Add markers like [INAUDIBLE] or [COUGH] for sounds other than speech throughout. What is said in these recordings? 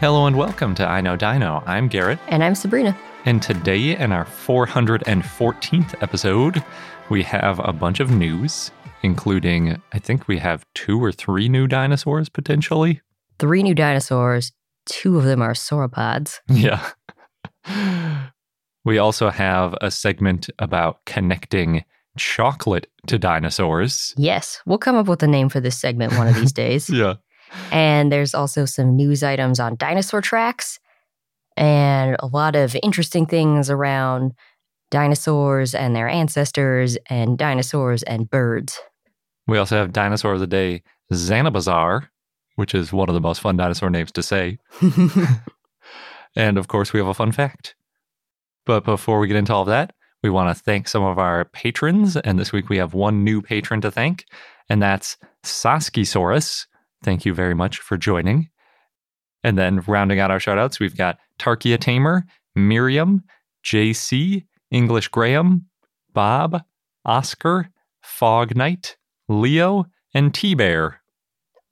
Hello and welcome to I Know Dino. I'm Garrett, And I'm Sabrina. and today in our 414th episode, we have a bunch of news, including I think we have two or three new dinosaurs potentially. Three new dinosaurs. Two of them are sauropods. Yeah. we also have a segment about connecting chocolate to dinosaurs. Yes, we'll come up with a name for this segment one of these [LAUGHS] days. Yeah. And there's also some news items on dinosaur tracks and a lot of interesting things around dinosaurs and their ancestors and dinosaurs and birds. We also have Dinosaur of the Day, Zanabazar, which is one of the most fun dinosaur names to say. [LAUGHS] And of course, we have a fun fact. But before we get into all of that, we want to thank some of our patrons. And this week we have one new patron to thank, and that's Saskisaurus. Thank you very much for joining. And then rounding out our shout outs, we've got Tarkia Tamer, Miriam, JC, English Graham, Bob, Oscar, Fog Knight, Leo, and T Bear.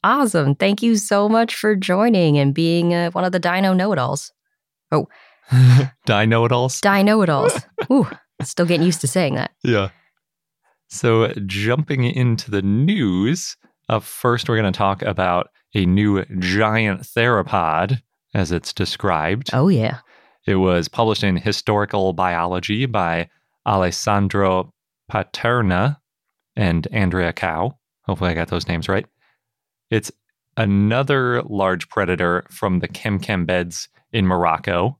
awesome. Thank you so much for joining and being uh, one of the dino know it alls. Oh, [LAUGHS] dino it alls. Dino it alls. Ooh, still getting used to saying that. [LAUGHS] Yeah. So, jumping into the news, uh, first we're going to talk about a new giant theropod, as it's described. Oh, yeah. It was published in Historical Biology by Alessandro Paterna and Andrea Cau. Hopefully, I got those names right. It's another large predator from the Kemkem beds in Morocco.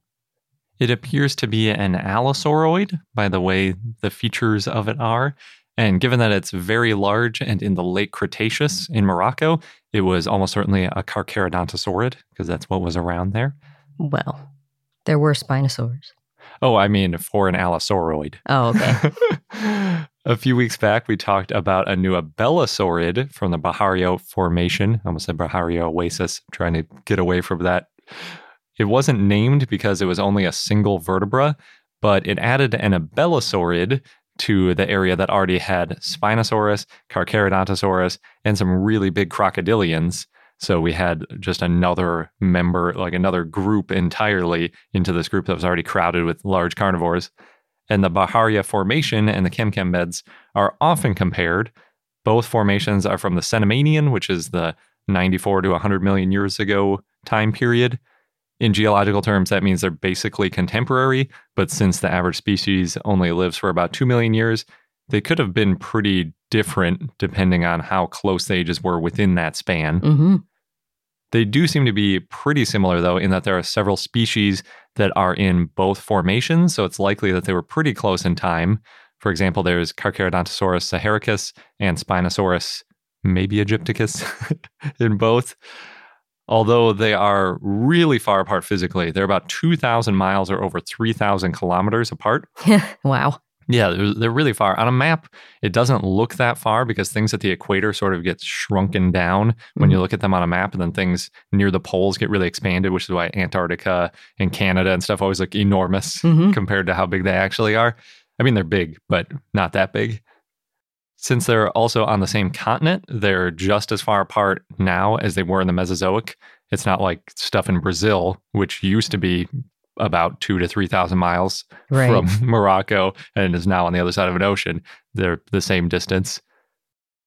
It appears to be an allosauroid by the way the features of it are. And given that it's very large and in the late Cretaceous in Morocco, it was almost certainly a Carcharodontosaurid because that's what was around there. Well, there were spinosaurs. Oh, I mean, for an allosauroid. Oh, okay. [LAUGHS] a few weeks back, we talked about a new abelisaurid from the Baharia Formation. I almost said Bahario Oasis, trying to get away from that. It wasn't named because it was only a single vertebra, but it added an abelisaurid to the area that already had Spinosaurus, Carcharodontosaurus, and some really big crocodilians. So we had just another member, like another group entirely into this group that was already crowded with large carnivores. And the Baharia Formation and the Kemkem beds are often compared. Both formations are from the Cenomanian, which is the 94 to 100 million years ago time period. In geological terms, that means they're basically contemporary, but since the average species only lives for about 2 million years, they could have been pretty different depending on how close the ages were within that span. hmm They do seem to be pretty similar, though, in that there are several species that are in both formations, so it's likely that they were pretty close in time. For example, there's Carcharodontosaurus saharicus and Spinosaurus, maybe Egypticus, [LAUGHS] in both. Although they are really far apart physically, they're about 2,000 miles or over 3,000 kilometers apart. [LAUGHS] wow. Yeah, they're, they're really far. On a map, it doesn't look that far because things at the equator sort of get shrunken down when you look at them on a map, and then things near the poles get really expanded, which is why Antarctica and Canada and stuff always look enormous Mhm. compared to how big they actually are. I mean, they're big, but not that big. Since they're also on the same continent, they're just as far apart now as they were in the Mesozoic. It's not like stuff in Brazil, which used to be about two to 3,000 miles Right. from [LAUGHS] Morocco and is now on the other side of an ocean. They're the same distance.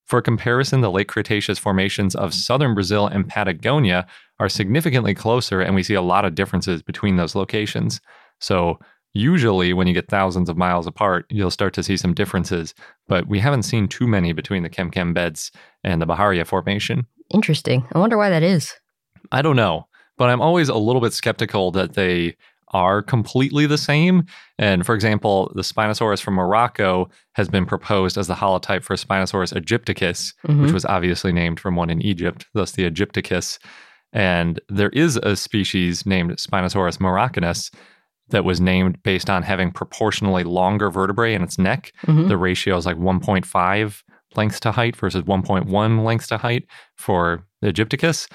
For comparison, the late Cretaceous formations of southern Brazil and Patagonia are significantly closer, and we see a lot of differences between those locations. So, usually, when you get thousands of miles apart, you'll start to see some differences, but we haven't seen too many between the Kemkem beds and the Baharia Formation. Interesting. I wonder why that is. I don't know, but I'm always a little bit skeptical that they are completely the same. And for example, the Spinosaurus from Morocco has been proposed as the holotype for Spinosaurus aegypticus, Mhm. which was obviously named from one in Egypt, thus the aegypticus. And there is a species named Spinosaurus moroccanus that was named based on having proportionally longer vertebrae in its neck. Mhm. The ratio is like 1.5 lengths to height versus 1.1 lengths to height for the Aegypticus.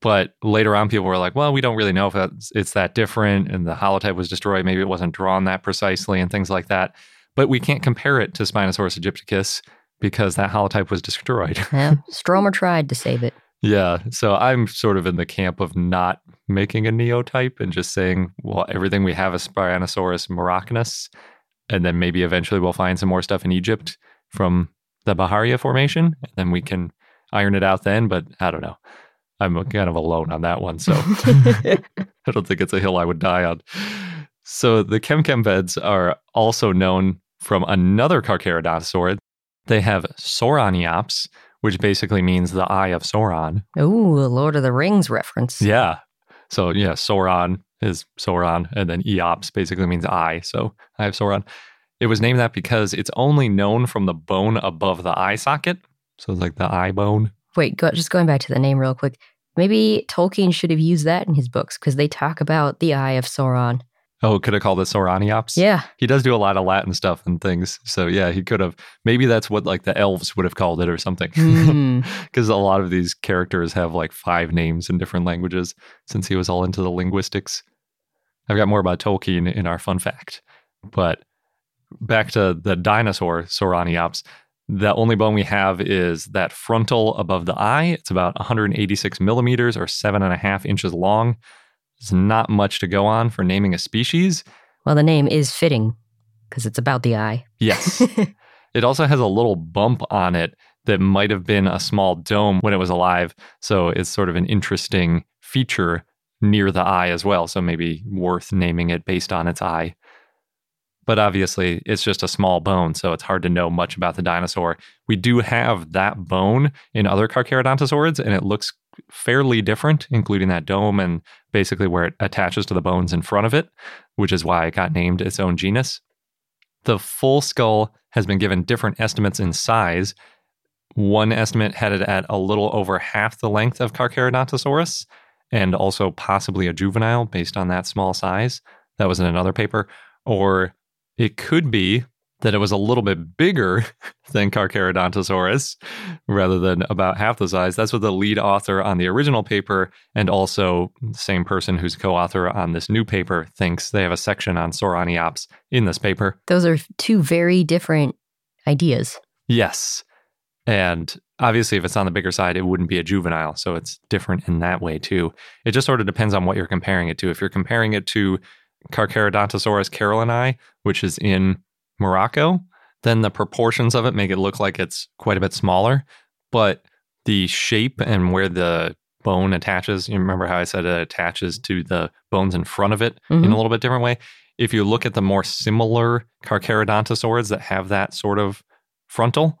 But later on, people were like, well, we don't really know if that's, it's that different. And the holotype was destroyed. Maybe it wasn't drawn that precisely and things like that. But we can't compare it to Spinosaurus aegypticus because that holotype was destroyed. Yeah, [LAUGHS] Stromer tried to save it. Yeah. So I'm sort of in the camp of not making a neotype and just saying, well, everything we have is Spinosaurus moroccanus. And then maybe eventually we'll find some more stuff in Egypt from the Baharia Formation. And then we can iron it out then. But I don't know. I'm kind of alone on that one. So [LAUGHS] [LAUGHS] I don't think it's a hill I would die on. So the Kemkem beds are also known from another Carcharodontosaur. They have Sauroniops, which basically means the eye of Sauron. Ooh, a Lord of the Rings reference. Yeah. So yeah, Sauron is Sauron, and then Eops basically means eye. So eye of Sauron. It was named that because it's only known from the bone above the eye socket. So it's like the eye bone. Wait, go, just going back to the name real quick. Maybe Tolkien should have used that in his books because they talk about the Eye of Sauron. Oh, could have called it Sauroniops? Yeah. He does do a lot of Latin stuff and things. So yeah, he could have. Maybe that's what like the elves would have called it or something. Hmm. [LAUGHS] Because a lot of these characters have like five names in different languages since he was all into the linguistics. I've got more about Tolkien in our fun fact. But back to the dinosaur Sauroniops, the only bone we have is that frontal above the eye. It's about 186 millimeters or seven and a half inches long. There's not much to go on for naming a species. Well, the name is fitting because it's about the eye. Yes. [LAUGHS] it also has a little bump on it that might have been a small dome when it was alive. So it's sort of an interesting feature near the eye as well. So maybe worth naming it based on its eye. But obviously, it's just a small bone, so it's hard to know much about the dinosaur. We do have that bone in other Carcharodontosaurids, and it looks fairly different, including that dome and basically where it attaches to the bones in front of it, which is why it got named its own genus. The full skull has been given different estimates in size. One estimate had it at a little over half the length of Carcharodontosaurus, and also possibly a juvenile based on that small size. That was in another paper. Or it could be that it was a little bit bigger [LAUGHS] than Carcharodontosaurus rather than about half the size. That's what the lead author on the original paper and also the same person who's co-author on this new paper thinks. They have a section on Sauroniops in this paper. Those are two very different ideas. Yes. And obviously, if it's on the bigger side, it wouldn't be a juvenile. So it's different in that way, too. It just sort of depends on what you're comparing it to. If you're comparing it to Carcharodontosaurus carolini, which is in Morocco, then the proportions of it make it look like it's quite a bit smaller. But the shape and where the bone attaches, you remember how I said it attaches to the bones in front of it in Mhm. a little bit different way? If you look at the more similar Carcharodontosaurids that have that sort of frontal,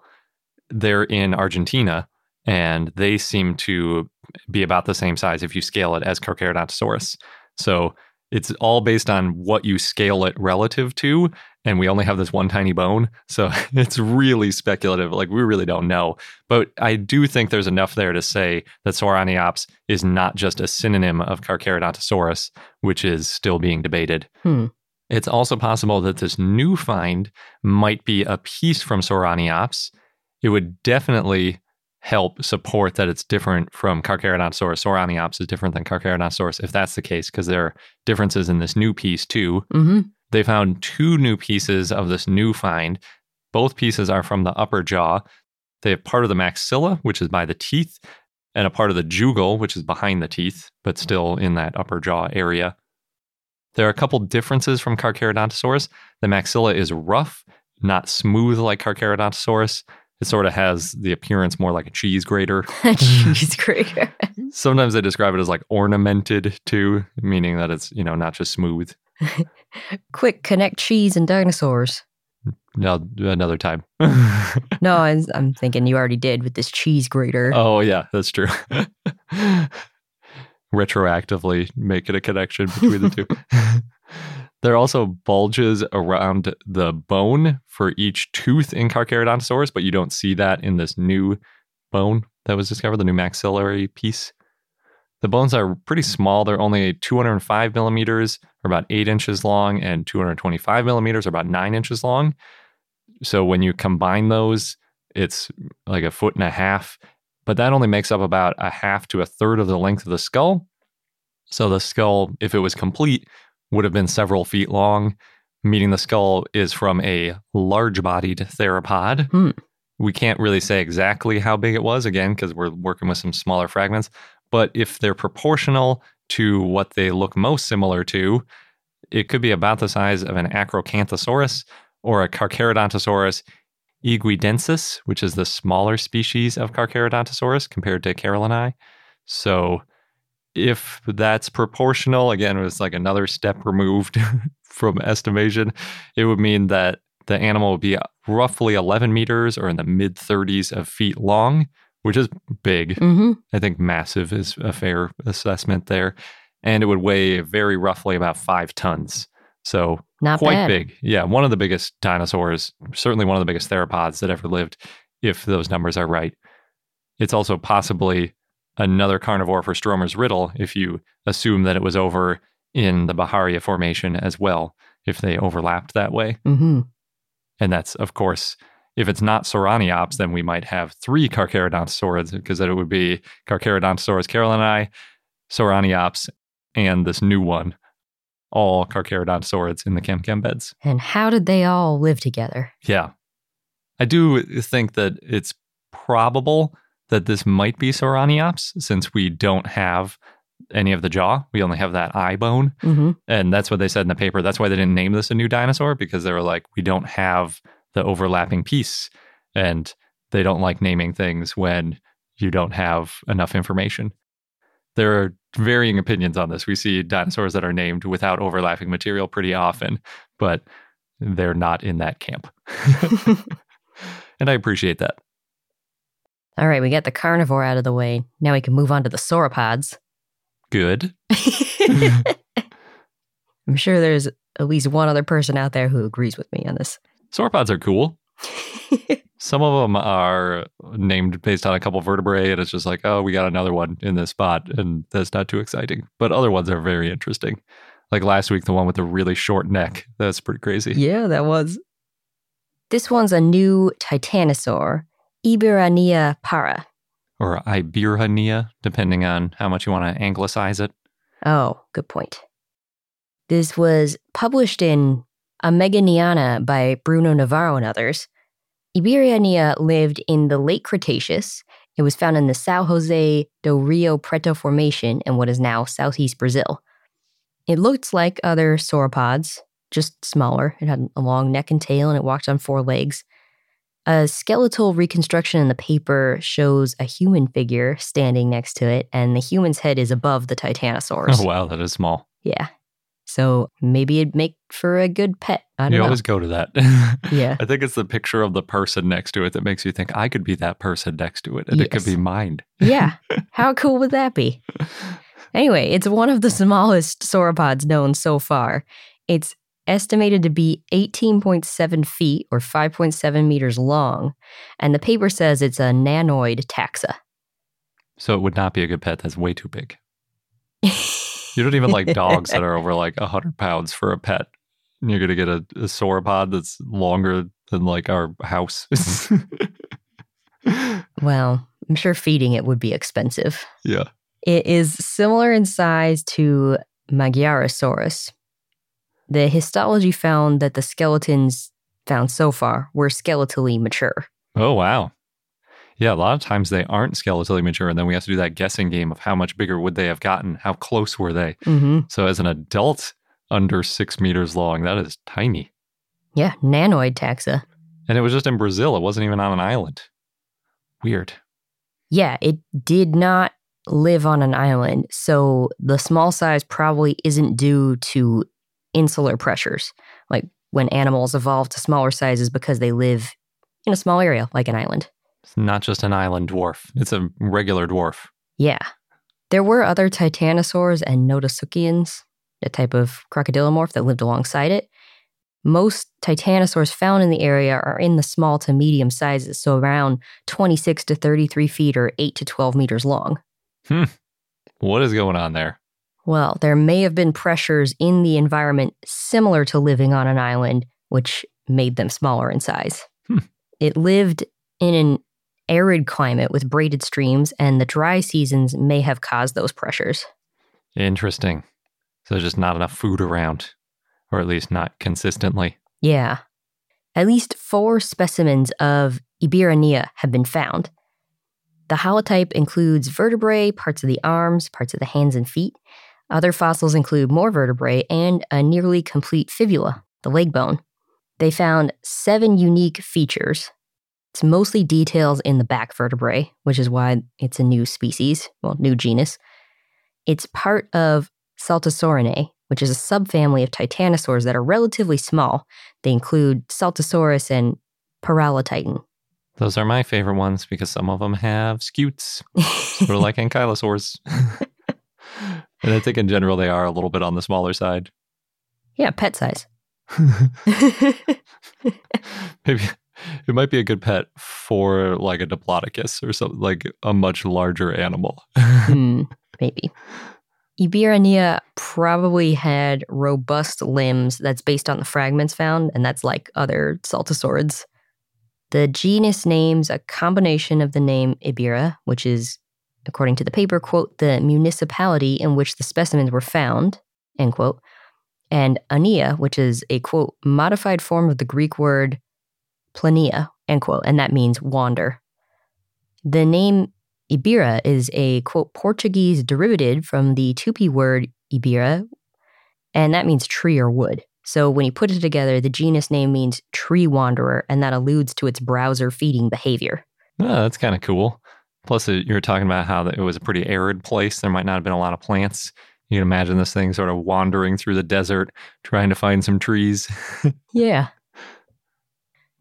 they're in Argentina and they seem to be about the same size if you scale it as Carcharodontosaurus. So it's all based on what you scale it relative to. And we only have this one tiny bone. So [LAUGHS] it's really speculative. Like we really don't know. But I do think there's enough there to say that Sauroniops is not just a synonym of Carcharodontosaurus, which is still being debated. Hmm. It's also possible that this new find might be a piece from Sauroniops. It would definitely help support that it's different from Carcharodontosaurus. Sauroniops is different than Carcharodontosaurus if that's the case, because there are differences in this new piece too. hmm They found two new pieces of this new find. Both pieces are from the upper jaw. They have part of the maxilla, which is by the teeth, and a part of the jugal, which is behind the teeth, but still in that upper jaw area. There are a couple differences from Carcharodontosaurus. The maxilla is rough, not smooth like Carcharodontosaurus. It sort of has the appearance more like a cheese grater. [LAUGHS] cheese grater. [LAUGHS] Sometimes they describe it as like ornamented too, meaning that it's, you know, not just smooth. [LAUGHS] Quick, connect cheese and dinosaurs. No, another time. no, I'm, I'm thinking you already did with this cheese grater. Oh, yeah, that's true. Retroactively make it a connection between the two. There are also bulges around the bone for each tooth in Carcharodontosaurus, but you don't see that in this new bone that was discovered, the new maxillary piece. The bones are pretty small. They're only 205 millimeters, or about eight inches long, and 225 millimeters, or about nine inches long. So when you combine those, it's like a foot and a half, but that only makes up about a half to a third of the length of the skull. So the skull, if it was complete, would have been several feet long, meaning the skull is from a large bodied theropod. Hmm. We can't really say exactly how big it was, again, because we're working with some smaller fragments. But if they're proportional to what they look most similar to, it could be about the size of an Acrocanthosaurus or a Carcharodontosaurus iguidensis, which is the smaller species of Carcharodontosaurus compared to carolini. So if that's proportional, again, it was like another step removed [LAUGHS] from estimation, it would mean that the animal would be roughly 11 meters or in the mid 30s of feet long, which is big. Mm-hmm. I think massive is a fair assessment there. And it would weigh very roughly about five tons. So Not quite bad. big. Yeah, one of the biggest dinosaurs, certainly one of the biggest theropods that ever lived, if those numbers are right. It's also possibly another carnivore for Stromer's riddle if you assume that it was over in the Baharia Formation as well, if they overlapped that way. Mm-hmm. And that's, of course, if it's not Sauroniops, then we might have three Carcharodontosaurids because then it would be Carcharodontosaurus carolini, Sauroniops, and this new one, all Carcharodontosaurids in the Kemkem beds. And how did they all live together? Yeah. I do think that it's probable that this might be Sauroniops since we don't have any of the jaw. We only have that eye bone. Mm-hmm. And that's what they said in the paper. That's why they didn't name this a new dinosaur because they were like, we don't have the overlapping piece. And they don't like naming things when you don't have enough information. There are varying opinions on this. We see dinosaurs that are named without overlapping material pretty often, but they're not in that camp. [LAUGHS] [LAUGHS] and I appreciate that. All right, we got the carnivore out of the way. Now we can move on to the sauropods. Good. [LAUGHS] I'm sure there's at least one other person out there who agrees with me on this. Sauropods are cool. [LAUGHS] Some of them are named based on a couple vertebrae, and it's just like, oh, we got another one in this spot, and that's not too exciting. But other ones are very interesting. Like last week, the one with the really short neck. That's pretty crazy. yeah, that was. This one's a new titanosaur, Ibirania parva. Or Ibirania, depending on how much you want to anglicize it. Oh, good point. This was published in Ameghiniana by Bruno Navarro and others. Ibirania lived in the late Cretaceous. It was found in the São José do Rio Preto Formation in what is now southeast Brazil. It looked like other sauropods, just smaller. It had a long neck and tail and it walked on four legs. A skeletal reconstruction in the paper shows a human figure standing next to it, and the human's head is above the Titanosaurus. Oh, [LAUGHS] wow, that is small. Yeah. So maybe it'd make for a good pet. I don't You know. always go to that. [LAUGHS] Yeah. I think it's the picture of the person next to it that makes you think I could be that person next to it and it could be mine. yeah. [LAUGHS] How cool would that be? Anyway, it's one of the smallest sauropods known so far. It's estimated to be 18.7 feet or 5.7 meters long, and the paper says it's a nanoid taxa. So it would not be a good pet. That's way too big. You don't even like dogs that are over like 100 pounds for a pet. And You're going to get a, a sauropod that's longer than like our house. [LAUGHS] Well, I'm sure feeding it would be expensive. yeah. It is similar in size to Magyarosaurus. The histology found that the skeletons found so far were skeletally mature. Oh, wow. Yeah, a lot of times they aren't skeletally mature. And then we have to do that guessing game of how much bigger would they have gotten? How close were they? Mm-hmm. So as an adult under six meters long, that is tiny. Yeah, nanoid taxa. And it was just in Brazil. It wasn't even on an island. Weird. Yeah, it did not live on an island, so the small size probably isn't due to insular pressures, like when animals evolve to smaller sizes because they live in a small area like an island. It's not just an island dwarf, it's a regular dwarf. Yeah. There were other titanosaurs and notosuchians, a type of crocodilomorph that lived alongside it. Most titanosaurs found in the area are in the small to medium sizes, so around 26 to 33 feet or 8 to 12 meters long. Hmm. What is going on there? Well, there may have been pressures in the environment similar to living on an island, which made them smaller in size. Hmm. It lived in an arid climate with braided streams, and the dry seasons may have caused those pressures. Interesting. So there's just not enough food around, or at least not consistently. Yeah. At least four specimens of Ibirania have been found. The holotype includes vertebrae, parts of the arms, parts of the hands and feet. Other fossils include more vertebrae and a nearly complete fibula, the leg bone. They found seven unique features. It's mostly details in the back vertebrae, which is why it's a new species, well, new genus. It's part of Saltosaurinae, which is a subfamily of titanosaurs that are relatively small. They include Saltosaurus and Paralotitan. Those are my favorite ones because some of them have scutes, sort of like [LAUGHS] ankylosaurs. [LAUGHS] and I think in general they are a little bit on the smaller side. yeah, pet size. [LAUGHS] [LAUGHS] Maybe it might be a good pet for like a diplodocus or something like a much larger animal. [LAUGHS] Hmm, maybe. Ibirania probably had robust limbs that's based on the fragments found, and that's like other saltosaurids. The genus name's a combination of the name Ibira, which is, according to the paper, quote, the municipality in which the specimens were found, end quote, and Ania, which is a, quote, modified form of the Greek word plania, end quote, and that means wander. The name Ibira is a, quote, Portuguese derivative from the Tupi word Ibira, and that means tree or wood. So when you put it together, the genus name means tree wanderer, and that alludes to its browser feeding behavior. Oh, that's kind of cool. Plus, you were talking about how it was a pretty arid place. There might not have been a lot of plants. You can imagine this thing sort of wandering through the desert, trying to find some trees. [LAUGHS] Yeah.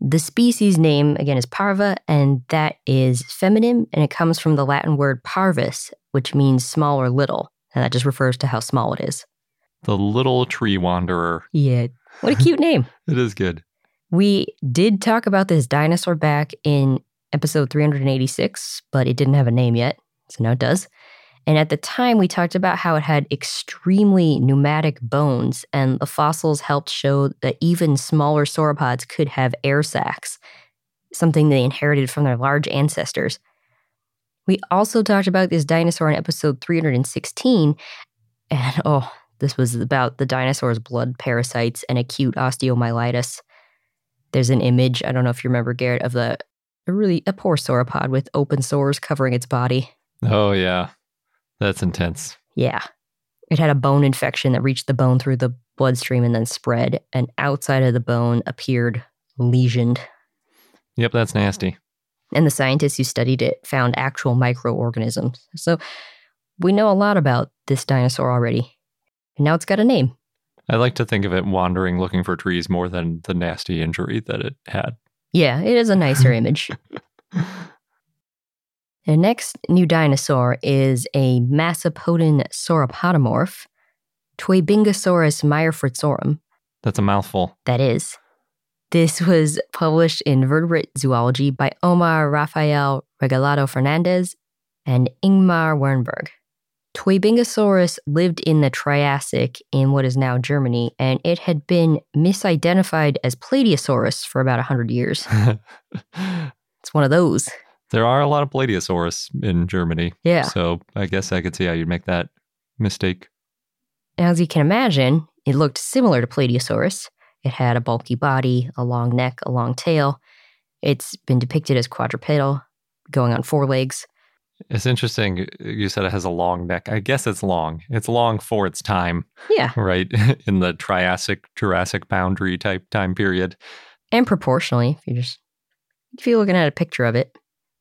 The species name, again, is parva, and that is feminine, and it comes from the Latin word parvus, which means small or little. And that just refers to how small it is. the little tree wanderer. Yeah. What a [LAUGHS] cute name. It is good. We did talk about this dinosaur back in episode 386, but it didn't have a name yet. So now it does. And at the time, we talked about how it had extremely pneumatic bones, and the fossils helped show that even smaller sauropods could have air sacs, something they inherited from their large ancestors. We also talked about this dinosaur in episode 316, and [LAUGHS] oh, this was about the dinosaur's blood parasites and acute osteomyelitis. There's an image, I don't know if you remember, Garrett, of the a really a poor sauropod with open sores covering its body. Oh, yeah. That's intense. Yeah. It had a bone infection that reached the bone through the bloodstream and then spread, and outside of the bone appeared lesioned. Yep, that's nasty. And the scientists who studied it found actual microorganisms. So we know a lot about this dinosaur already. And now it's got a name. I like to think of it wandering looking for trees more than the nasty injury that it had. Yeah, it is a nicer [LAUGHS] image. The next new dinosaur is a Massopodan sauropodomorph, Tuebingosaurus maierfritzorum. That's a mouthful. That is. This was published in Vertebrate Zoology by Omar Rafael Regalado Fernandez and Ingmar Werneburg. Tuebingosaurus lived in the Triassic in what is now Germany, and it had been misidentified as Plateosaurus for about 100 years. [LAUGHS] It's one of those. there are a lot of Plateosaurus in Germany. Yeah. So I guess I could see how you'd make that mistake. As you can imagine, it looked similar to Plateosaurus. It had a bulky body, a long neck, a long tail. It's been depicted as quadrupedal, going on four legs. It's interesting. You said it has a long neck. I guess it's long. It's long for its time, Yeah, [LAUGHS] right? [LAUGHS] In the Triassic, Jurassic boundary type time period. and proportionally, if you're just if you're looking at a picture of it.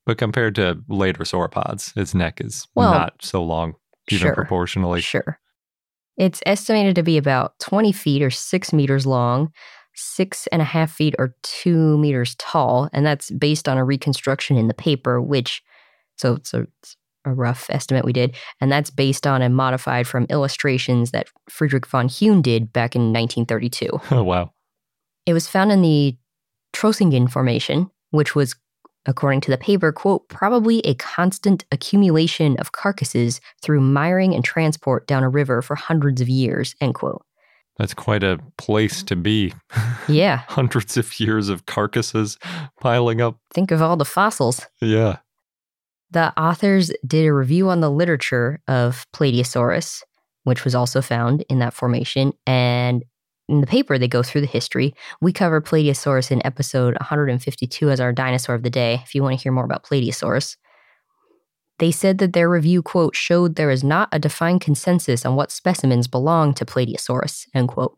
But compared to later sauropods, its neck is Well, not so long, even sure. proportionally. Sure. It's estimated to be about 20 feet or six meters long, six and a half feet or two meters tall. And that's based on a reconstruction in the paper, which, so it's a, it's a rough estimate we did. And that's based on and modified from illustrations that Friedrich von Huene did back in 1932. [LAUGHS] Oh, wow. It was found in the Trossingen Formation, which was, according to the paper, quote, probably a constant accumulation of carcasses through miring and transport down a river for hundreds of years, end quote. That's quite a place to be. [LAUGHS] Yeah, Hundreds of years of carcasses piling up. think of all the fossils. Yeah. The authors did a review on the literature of Plateosaurus, which was also found in that formation. And in the paper, they go through the history. We cover Plateosaurus in episode 152 as our dinosaur of the day, if you want to hear more about Plateosaurus. They said that their review, quote, showed there is not a defined consensus on what specimens belong to Plateosaurus, end quote.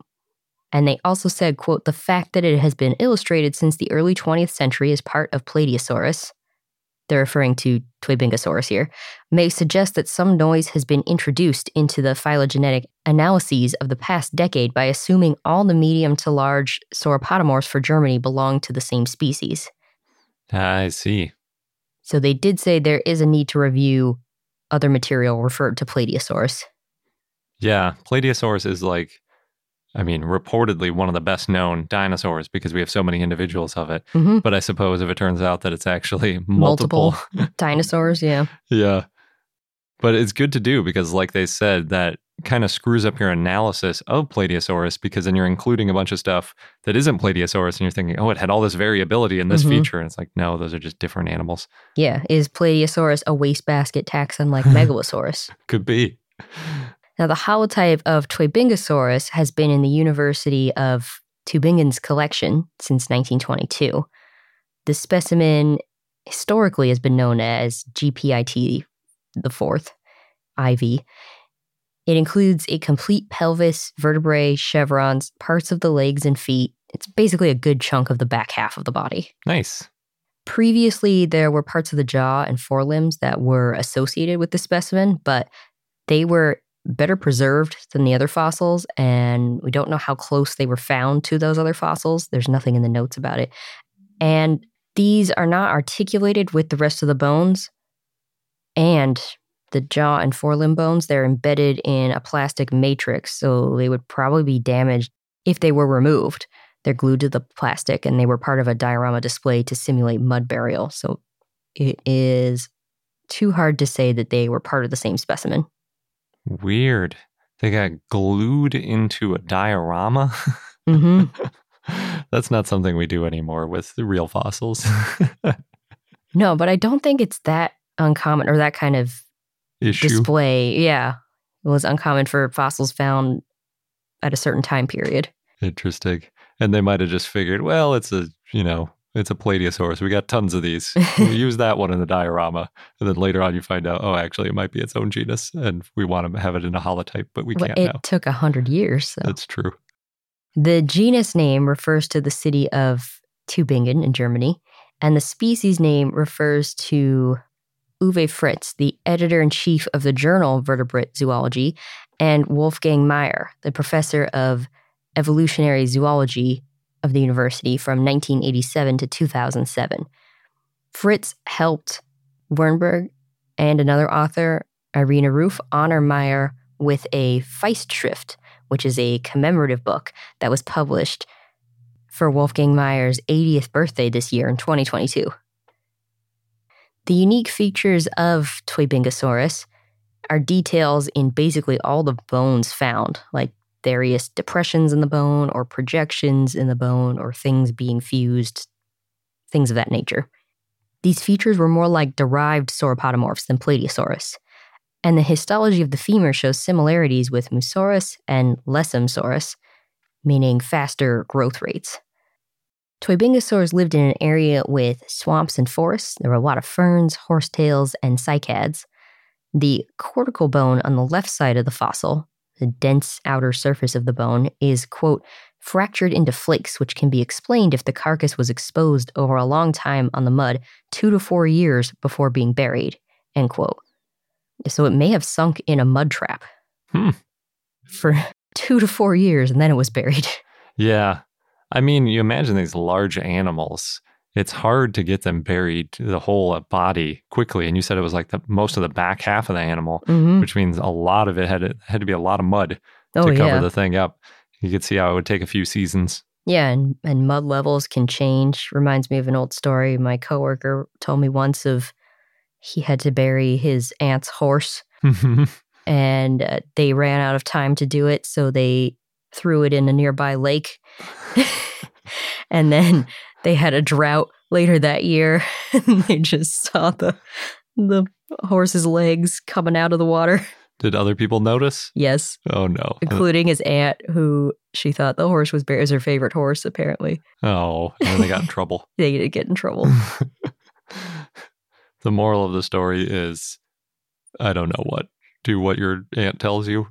And they also said, quote, the fact that it has been illustrated since the early 20th century as part of Plateosaurus, they're referring to Tuebingosaurus here, may suggest that some noise has been introduced into the phylogenetic analyses of the past decade by assuming all the medium to large sauropodomorphs for Germany belong to the same species. I see. So they did say there is a need to review other material referred to Plateosaurus. Yeah. Plateosaurus is like, I mean, reportedly one of the best known dinosaurs because we have so many individuals of it. hmm But I suppose if it turns out that it's actually [LAUGHS] multiple, [LAUGHS] Dinosaurs, yeah. yeah. But it's good to do because, like they said, that kind of screws up your analysis of Plateosaurus because then you're including a bunch of stuff that isn't Plateosaurus and you're thinking, oh, it had all this variability in this Mhm. feature. And it's like, no, those are just different animals. Yeah. Is Plateosaurus a wastebasket taxon like [LAUGHS] Megalosaurus? Could be. Now, the holotype of Tuebingosaurus has been in the University of Tübingen's collection since 1922. The specimen historically has been known as GPIT the fourth, IV. It includes a complete pelvis, vertebrae, chevrons, parts of the legs and feet. It's basically a good chunk of the back half of the body. Nice. Previously, there were parts of the jaw and forelimbs that were associated with the specimen, but they were better preserved than the other fossils, and we don't know how close they were found to those other fossils. There's nothing in the notes about it. And these are not articulated with the rest of the bones, and the jaw and forelimb bones, they're embedded in a plastic matrix, so they would probably be damaged if they were removed. They're glued to the plastic and they were part of a diorama display to simulate mud burial. So it is too hard to say that they were part of the same specimen. Weird. They got glued into a diorama. hmm [LAUGHS] That's not something we do anymore with the real fossils. [LAUGHS] No, but I don't think it's that uncommon or that kind of Issue. display. Yeah. It was uncommon for fossils found at a certain time period. Interesting. And they might have just figured, well, it's a, you know, it's a Plateosaurus. We got tons of these. [LAUGHS] we use that one in the diorama. And then later on, you find out, oh, actually, it might be its own genus. And we want to have it in a holotype, but we Well, can't it now. took a hundred years. So. That's true. The genus name refers to the city of Tübingen in Germany, and the species name refers to Uwe Fritz, the editor in chief of the journal Vertebrate Zoology, and Wolfgang Maier, the professor of evolutionary zoology of the university from 1987 to 2007. Fritz helped Werneburg and another author, Irina Ruf, honor Maier with a Festschrift, which is a commemorative book that was published for Wolfgang Maier's 80th birthday this year in 2022. The unique features of Tuebingosaurus are details in basically all the bones found, like various depressions in the bone or projections in the bone or things being fused, things of that nature. These features were more like derived sauropodomorphs than Plateosaurus, and the histology of the femur shows similarities with Mussaurus and Lessemsaurus, meaning faster growth rates. Tuebingosaurus lived in an area with swamps and forests. There were a lot of ferns, horsetails, and cycads. The cortical bone on the left side of the fossil, the dense outer surface of the bone, is, quote, fractured into flakes, which can be explained if the carcass was exposed over a long time on the mud, two to four years before being buried. End quote. So it may have sunk in a mud trap Hmm. for [LAUGHS] two to four years and then it was buried. Yeah. I mean, you imagine these large animals. It's hard to get them buried, the whole body, quickly. And you said it was like the most of the back half of the animal, Mhm. which means a lot of it had to, had to be a lot of mud Oh, to cover yeah. the thing up. You could see how it would take a few seasons. Yeah, and, and mud levels can change. Reminds me of an old story my coworker told me once of he had to bury his aunt's horse [LAUGHS] and uh, they ran out of time to do it, so they threw it in a nearby lake. [LAUGHS] [LAUGHS] and then they had a drought later that year, [LAUGHS] and they just saw the the horse's legs coming out of the water. Did other people notice? Yes, Oh no. Uh, including his aunt, who she thought the horse was was her favorite horse. Apparently, Oh, and then they got in trouble. [LAUGHS] they did get in trouble. [LAUGHS] the moral of the story is I don't know what. Do what your aunt tells you,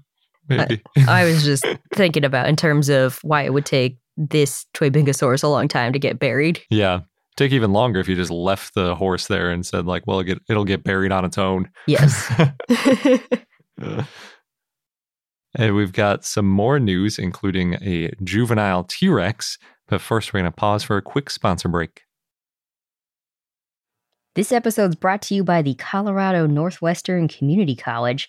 maybe. I was [LAUGHS] just thinking about in terms of why it would take this Tuebingosaurus a long time to get buried. yeah. Take even longer if you just left the horse there and said, like, well, it get, it'll get buried on its own. Yes. [LAUGHS] [LAUGHS] and we've got some more news, including a juvenile T Rex. But first, we're going to pause for a quick sponsor break. this episode is brought to you by the Colorado Northwestern Community College,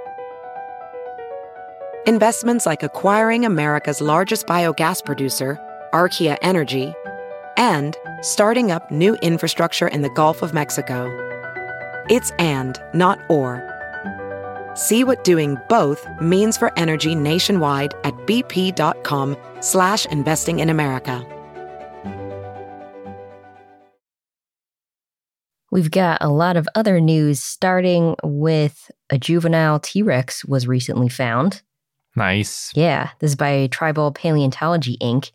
Investments like acquiring America's largest biogas producer, Archaea Energy, and starting up new infrastructure in the Gulf of Mexico. It's and, not or. See what doing both means for energy nationwide at bp.com slash investing in America. We've got a lot of other news, starting with a juvenile T Rex was recently found. Nice. Yeah, this is by Triebold Paleontology Inc.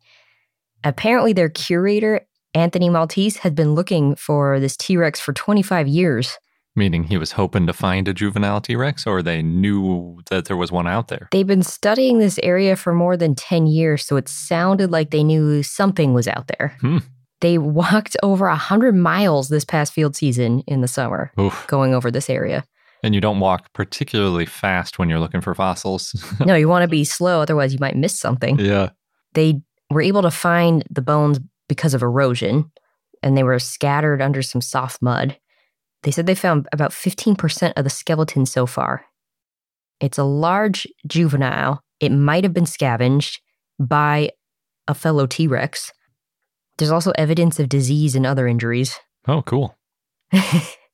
Apparently, their curator, Anthony Maltese, had been looking for this T Rex for 25 years. Meaning he was hoping to find a juvenile T Rex or they knew that there was one out there. They've been studying this area for more than 10 years, so it sounded like they knew something was out there. Hmm. They walked over 100 miles this past field season in the summer Oof. going over this area. And you don't walk particularly fast when you're looking for fossils. no, you want to [LAUGHS] be slow, otherwise, you might miss something. yeah. They were able to find the bones because of erosion, and they were scattered under some soft mud. They said they found about 15% of the skeleton so far. It's a large juvenile. It might have been scavenged by a fellow T Rex. There's also evidence of disease and other injuries. Oh, cool. [LAUGHS]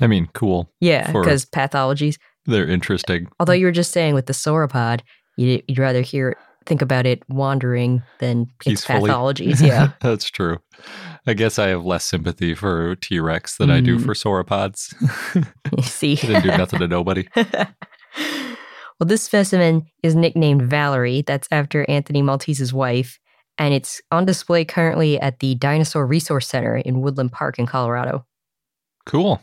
I mean, cool. yeah, because pathologies. They're interesting. Although you were just saying with the sauropod, you'd, you'd rather hear think about it wandering than its Peacefully. pathologies. [LAUGHS] Yeah. That's true. I guess I have less sympathy for T Rex than I do Mm. for sauropods. [LAUGHS] [LAUGHS] See. Didn't do nothing to nobody. well, this specimen is nicknamed Valerie. That's after Anthony Maltese's wife. And it's on display currently at the Dinosaur Resource Center in Woodland Park in Colorado. Cool.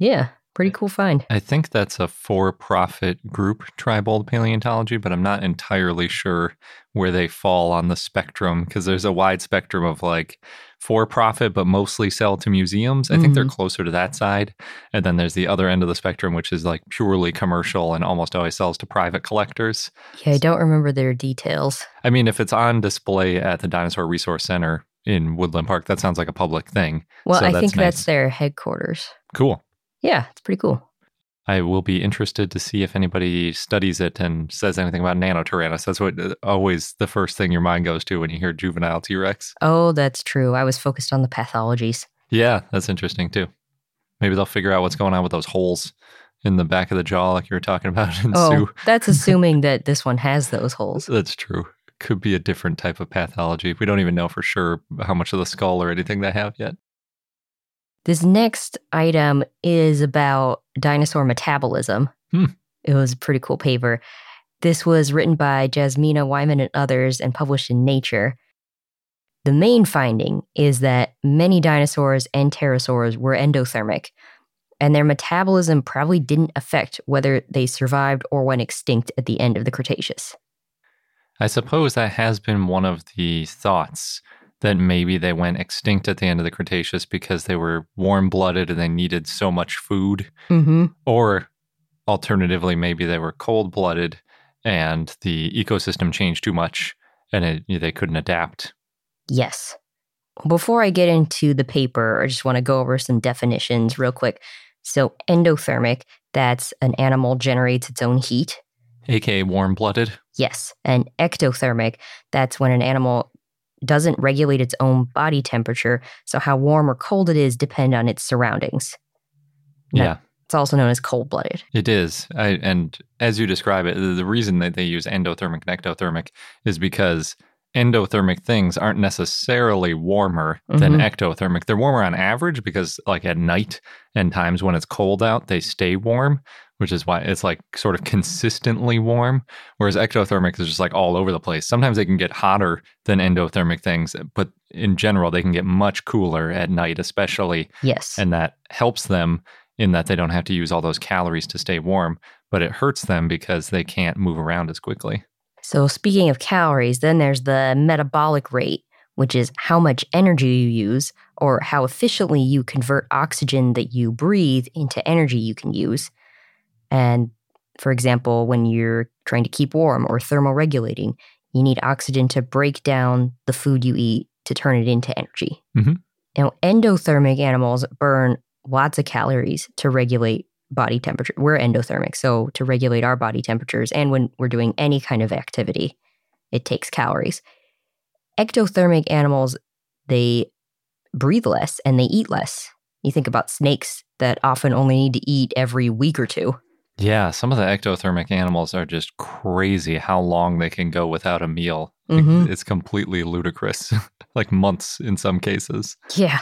Yeah, pretty cool find. I think that's a for profit group, Triebold Paleontology, but I'm not entirely sure where they fall on the spectrum because there's a wide spectrum of like for profit, but mostly sell to museums. I think they're mm-hmm. closer to that side. And then there's the other end of the spectrum, which is like purely commercial and almost always sells to private collectors. Yeah, I don't remember their details. I mean, if it's on display at the Dinosaur Resource Center in Woodland Park, that sounds like a public thing. Well, So I think that's their headquarters. Cool. Yeah, it's pretty cool. I will be interested to see if anybody studies it and says anything about Nanotyrannus. That's what uh, always the first thing your mind goes to when you hear juvenile T Rex. Oh, that's true. I was focused on the pathologies. Yeah, that's interesting too. Maybe they'll figure out what's going on with those holes in the back of the jaw, like you were talking about in Oh, Sue. that's [LAUGHS] assuming that this one has those holes. That's true. Could be a different type of pathology. We don't even know for sure how much of the skull or anything they have yet. This next item is about dinosaur metabolism. Hmm. It was a pretty cool paper. This was written by Jasmina Wiemann and others and published in Nature. The main finding is that many dinosaurs and pterosaurs were endothermic, and their metabolism probably didn't affect whether they survived or went extinct at the end of the Cretaceous. I suppose that has been one of the thoughts that maybe they went extinct at the end of the Cretaceous because they were warm blooded and they needed so much food. Mm-hmm. Or alternatively, maybe they were cold blooded and the ecosystem changed too much and it, they couldn't adapt. Yes. Before I get into the paper, I just want to go over some definitions real quick. So, endothermic, that's an animal generates its own heat. AKA warm blooded. Yes. And ectothermic, that's when an animal doesn't regulate its own body temperature. So, how warm or cold it is depend on its surroundings. No. Yeah. It's also known as cold blooded. It is. I, and as you describe it, the reason that they use endothermic and ectothermic is because endothermic things aren't necessarily warmer than Mhm. ectothermic. They're warmer on average because, like, at night and times when it's cold out, they stay warm, which is why it's like sort of consistently warm. Whereas ectothermic is just like all over the place. Sometimes they can get hotter than endothermic things, but in general, they can get much cooler at night, especially Yes. and that helps them in that they don't have to use all those calories to stay warm, but it hurts them because they can't move around as quickly. So, speaking of calories, then there's the metabolic rate, which is how much energy you use or how efficiently you convert oxygen that you breathe into energy you can use. And for example, when you're trying to keep warm or thermoregulating, you need oxygen to break down the food you eat to turn it into energy. Mhm. Now, endothermic animals burn lots of calories to regulate body temperature. We're endothermic, so to regulate our body temperatures and when we're doing any kind of activity, it takes calories. Ectothermic animals, they breathe less and they eat less. You think about snakes that often only need to eat every week or two. Yeah, some of the ectothermic animals are just crazy how long they can go without a meal. Mhm. It's completely ludicrous, [LAUGHS] like months in some cases. Yeah.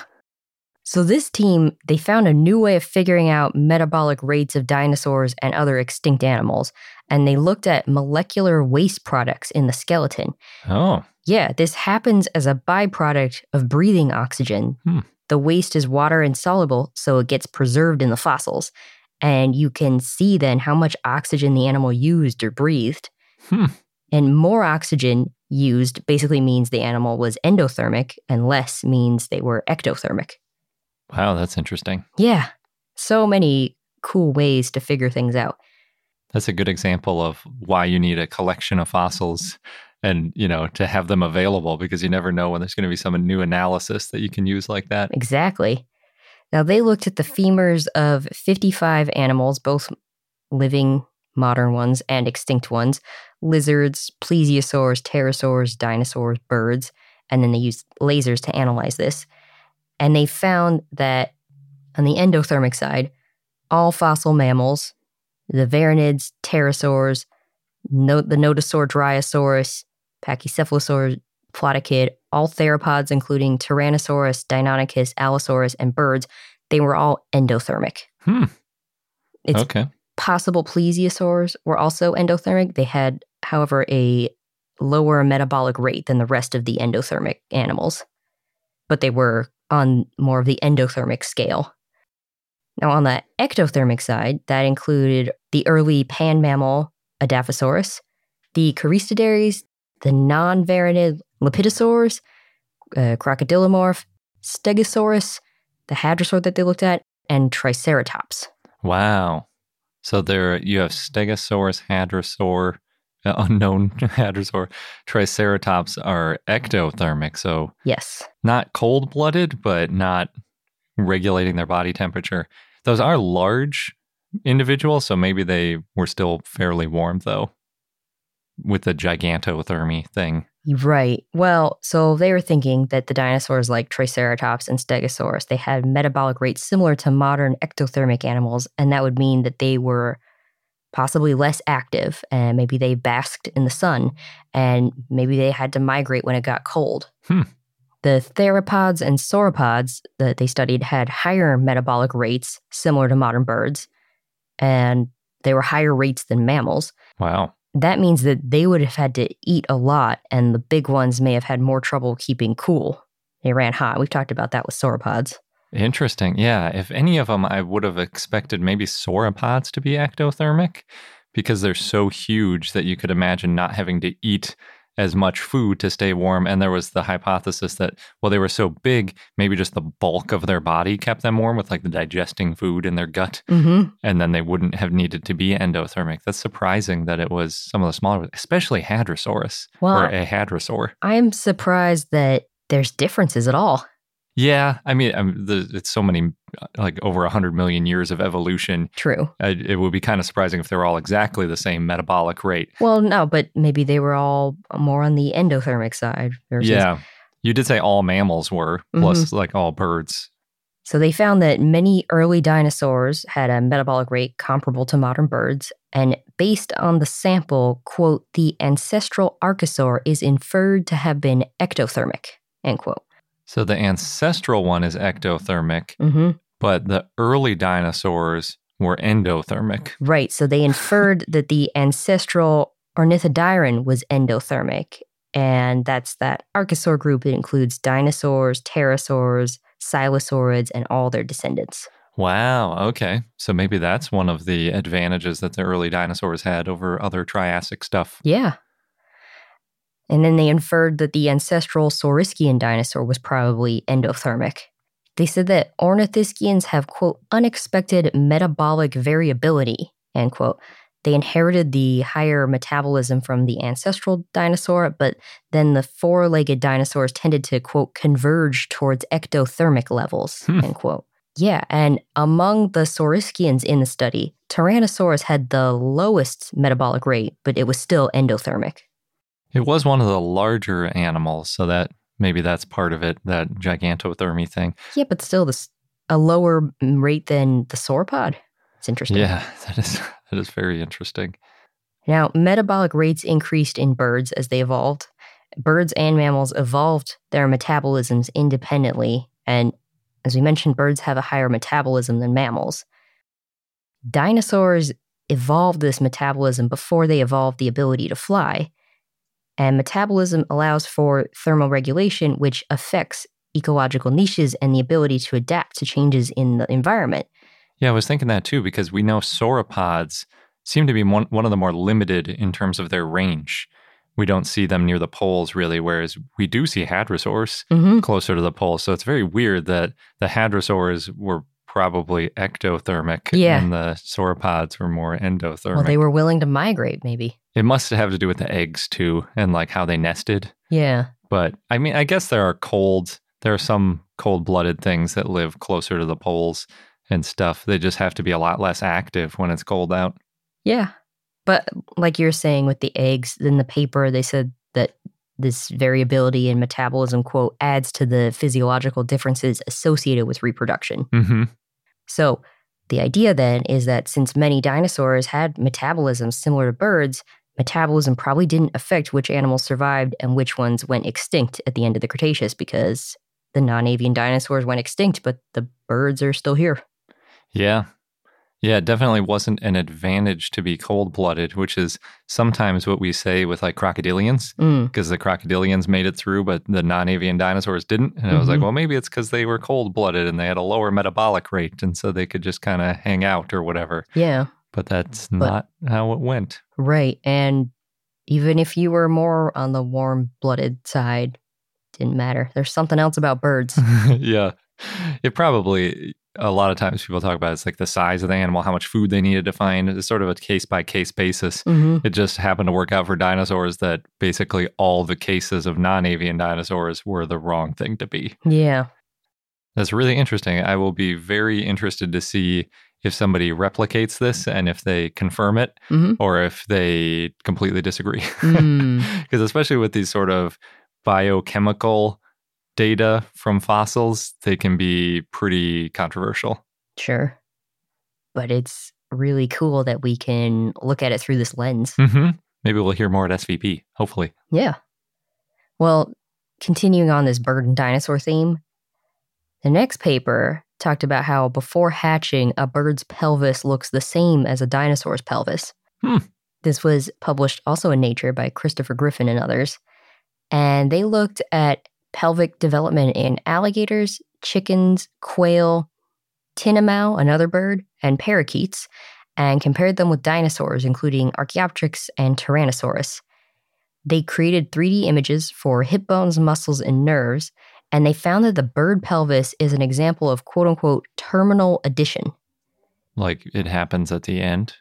So this team, they found a new way of figuring out metabolic rates of dinosaurs and other extinct animals, and they looked at molecular waste products in the skeleton. Oh, Yeah, this happens as a byproduct of breathing oxygen. Hmm. The waste is water insoluble, so it gets preserved in the fossils. And you can see then how much oxygen the animal used or breathed. Hmm. And more oxygen used basically means the animal was endothermic, and less means they were ectothermic. wow, that's interesting. Yeah, so many cool ways to figure things out. That's a good example of why you need a collection of fossils and, you know, to have them available because you never know when there's going to be some new analysis that you can use like that. Exactly. Now, they looked at the femurs of 55 animals, both living modern ones and extinct ones lizards, plesiosaurs, pterosaurs, dinosaurs, birds. And then they used lasers to analyze this. And they found that on the endothermic side, all fossil mammals, the varanids, pterosaurs, no, the notosaur, dryosaurus, Pachycephalosaurs, Ploticid, all theropods, including Tyrannosaurus, Deinonychus, Allosaurus, and birds, they were all endothermic. Hmm. It's okay. possible plesiosaurs were also endothermic. They had, however, a lower metabolic rate than the rest of the endothermic animals, but they were on more of the endothermic scale. Now, on the ectothermic side, that included the early pan mammal Edaphosaurus, the Choristoderes, the non varanid Lepidosaurs, uh, Crocodilomorph, Stegosaurus, the Hadrosaur that they looked at, and Triceratops. Wow. So there you have Stegosaurus, Hadrosaur, uh, [LAUGHS] unknown Hadrosaur, Triceratops are ectothermic. So Yes. not cold blooded, but not regulating their body temperature. Those are large individuals, so maybe they were still fairly warm though, with the gigantothermy thing. Right. Well, so they were thinking that the dinosaurs like Triceratops and Stegosaurus, they had metabolic rates similar to modern ectothermic animals, and that would mean that they were possibly less active and maybe they basked in the sun and maybe they had to migrate when it got cold. Hmm. The theropods and sauropods that they studied had higher metabolic rates similar to modern birds, and they were higher rates than mammals Wow. That means that they would have had to eat a lot, and the big ones may have had more trouble keeping cool. They ran hot. We've talked about that with sauropods. Interesting. Yeah. If any of them, I would have expected maybe sauropods to be ectothermic because they're so huge that you could imagine not having to eat as much food to stay warm. And there was the hypothesis that, well, they were so big, maybe just the bulk of their body kept them warm with like the digesting food in their gut. Mm-hmm. And then they wouldn't have needed to be endothermic. That's surprising that it was some of the smaller, especially Hadrosaurus Well, or a Hadrosaur. I'm surprised that there's differences at all. Yeah. I mean, um, the, it's so many, like over 100 million years of evolution. True. It would be kind of surprising if they were all exactly the same metabolic rate. Well, no, but maybe they were all more on the endothermic side. versus- Yeah. You did say all mammals were, mm-hmm. plus like all birds. So they found that many early dinosaurs had a metabolic rate comparable to modern birds. And based on the sample, quote, the ancestral archosaur is inferred to have been ectothermic, end quote. So the ancestral one is ectothermic, hmm but the early dinosaurs were endothermic. Right. So they inferred that the ancestral ornithodiran was endothermic. And that's that archosaur group. It includes dinosaurs, pterosaurs, silesaurids, and all their descendants. Wow. Okay. So maybe that's one of the advantages that the early dinosaurs had over other Triassic stuff. Yeah. And then they inferred that the ancestral Saurischian dinosaur was probably endothermic. They said that ornithischians have, quote, unexpected metabolic variability, end quote. They inherited the higher metabolism from the ancestral dinosaur, but then the four legged dinosaurs tended to, quote, converge towards ectothermic levels, Hmm. end quote. Yeah, and among the Saurischians in the study, Tyrannosaurus had the lowest metabolic rate, but it was still endothermic. It was one of the larger animals, so that maybe that's part of it, that gigantothermy thing. Yeah, but still, this a lower rate than the sauropod. It's interesting. Yeah, [LAUGHS] that is that is very interesting. Now, metabolic rates increased in birds as they evolved. Birds and mammals evolved their metabolisms independently, and as we mentioned, birds have a higher metabolism than mammals. Dinosaurs evolved this metabolism before they evolved the ability to fly, and metabolism allows for thermal regulation, which affects ecological niches and the ability to adapt to changes in the environment. Yeah, I was thinking that too because we know sauropods seem to be one, one of the more limited in terms of their range. We don't see them near the poles really, whereas we do see hadrosaurs Mm-hmm. closer to the poles. So it's very weird that the hadrosaurs were probably ectothermic Yeah. and the sauropods were more endothermic. Well, they were willing to migrate, maybe. It must have to do with the eggs too and like how they nested. Yeah. But I mean, I guess there are cold, there are some cold blooded things that live closer to the poles and stuff. They just have to be a lot less active when it's cold out. Yeah. But like you're saying with the eggs, in the paper, they said that this variability in metabolism, quote, adds to the physiological differences associated with reproduction. Mm-hmm. So the idea then is that since many dinosaurs had metabolisms similar to birds, metabolism probably didn't affect which animals survived and which ones went extinct at the end of the Cretaceous because the non avian dinosaurs went extinct, but the birds are still here. Yeah. Yeah, it definitely wasn't an advantage to be cold blooded, which is sometimes what we say with like crocodilians, Mm, because the crocodilians made it through, but the non avian dinosaurs didn't. And I was like, Mhm. well, maybe it's because they were cold blooded and they had a lower metabolic rate. And so they could just kind of hang out or whatever. yeah, But that's But- not how it went. right. And even if you were more on the warm blooded side, didn't matter. There's something else about birds. [LAUGHS] yeah. It probably, a lot of times people talk about it's like the size of the animal, how much food they needed to find. It's sort of a case by case basis. hmm It just happened to work out for dinosaurs that basically all the cases of non avian dinosaurs were the wrong thing to be. Yeah. That's really interesting. I will be very interested to see if somebody replicates this and if they confirm it Mhm. or if they completely disagree. Mm. [LAUGHS] Because, especially with these sort of biochemical data from fossils, they can be pretty controversial. Sure. But it's really cool that we can look at it through this lens. hmm Maybe we'll hear more at SVP, hopefully. Yeah. Well, continuing on this bird and dinosaur theme, the next paper talked about how before hatching, a bird's pelvis looks the same as a dinosaur's pelvis. Hmm. This was published also in Nature by Christopher Griffin and others. And they looked at pelvic development in alligators, chickens, quail, tinamou, another bird, and parakeets, and compared them with dinosaurs, including Archaeopteryx and Tyrannosaurus. They created 3D images for hip bones, muscles, and nerves, and they found that the bird pelvis is an example of quote unquote terminal addition. Like it happens at the end.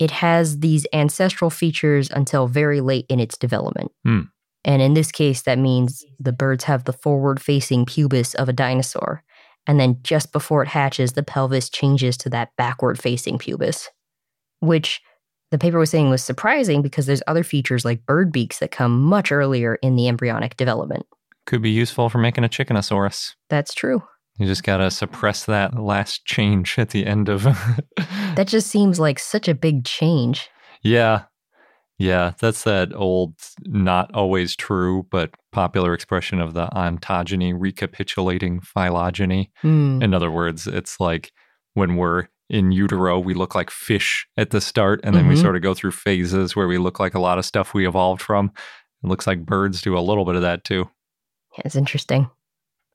It has these ancestral features until very late in its development. Hmm. And in this case, that means the birds have the forward facing pubis of a dinosaur. And then just before it hatches, the pelvis changes to that backward facing pubis, which the paper was saying was surprising because there's other features like bird beaks that come much earlier in the embryonic development. Could be useful for making a chickenosaurus. That's true. You just gotta suppress that last change at the end of. [LAUGHS] That just seems like such a big change. yeah, yeah, that's that old, not always true, but popular expression of the ontogeny recapitulating phylogeny. Hmm. In other words, it's like when we're in utero, we look like fish at the start, and then we Mhm. sort of go through phases where we look like a lot of stuff we evolved from. It looks like birds do a little bit of that too. It's interesting.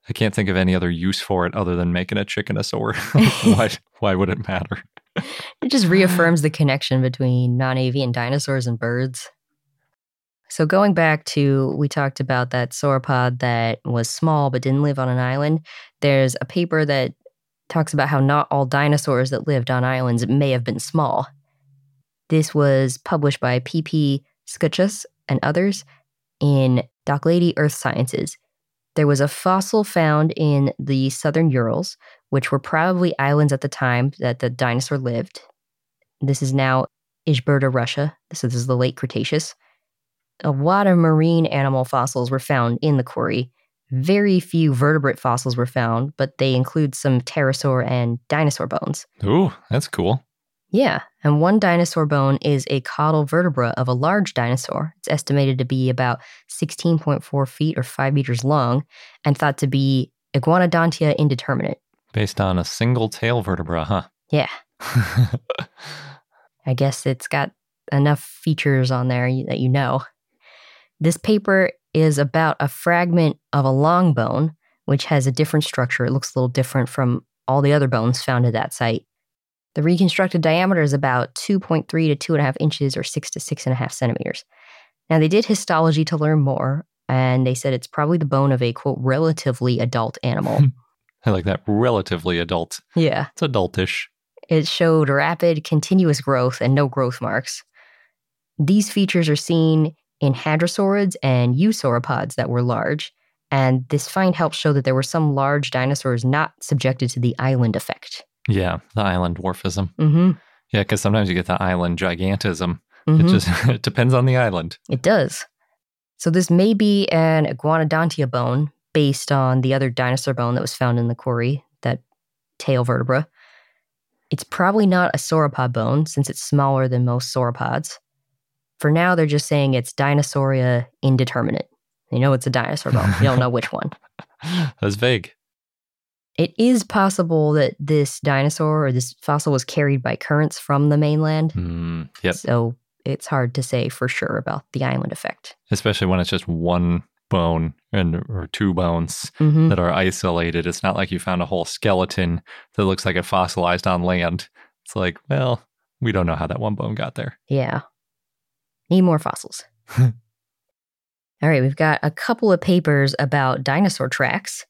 I can't think of any other use for it other than making a chickenosaur. [LAUGHS] [LAUGHS] why, why would it matter? It just reaffirms the [SIGHS] connection between non avian dinosaurs and birds. So, going back to, we talked about that sauropod that was small but didn't live on an island. There's a paper that talks about how not all dinosaurs that lived on islands may have been small. This was published by P.P. Skutschas and others in Doklady Earth Sciences. There was a fossil found in the southern Urals, which were probably islands at the time that the dinosaur lived. This is now Izhberta, Russia. So this is the late Cretaceous. A lot of marine animal fossils were found in the quarry. Very few vertebrate fossils were found, but they include some pterosaur and dinosaur bones. Ooh, that's cool. Yeah, and one dinosaur bone is a caudal vertebra of a large dinosaur. It's estimated to be about 16.4 feet or 5 meters long and thought to be Iguanodontia indeterminate. Based on a single tail vertebra, huh? Yeah, [LAUGHS] I guess it's got enough features on there that you know. This paper is about a fragment of a long bone, which has a different structure. It looks a little different from all the other bones found at that site. The reconstructed diameter is about 2.3 to 2.5 inches or 6 to 6.5 centimeters. Now, they did histology to learn more, and they said it's probably the bone of a quote, relatively adult animal. Hmm. I like that. Relatively adult. yeah. It's adultish. It showed rapid, continuous growth and no growth marks. These features are seen in hadrosaurids and eusauropods that were large, and this find helps show that there were some large dinosaurs not subjected to the island effect. Yeah, the island dwarfism. Mm-hmm. Yeah, because sometimes you get the island gigantism. It Mhm. just [LAUGHS] it depends on the island. It does. So this may be an Iguanodontia bone based on the other dinosaur bone that was found in the quarry, that tail vertebra. It's probably not a sauropod bone since it's smaller than most sauropods. For now, they're just saying it's Dinosauria indeterminate. They know it's a dinosaur bone. [LAUGHS] They don't know which one. That's vague. It is possible that this dinosaur or this fossil was carried by currents from the mainland. Mm, yep. So it's hard to say for sure about the island effect. Especially when it's just one bone and or two bones Mhm. that are isolated. It's not like you found a whole skeleton that looks like it fossilized on land. It's like, well, we don't know how that one bone got there. Yeah. Need more fossils. [LAUGHS] All right, we've got a couple of papers about dinosaur tracks.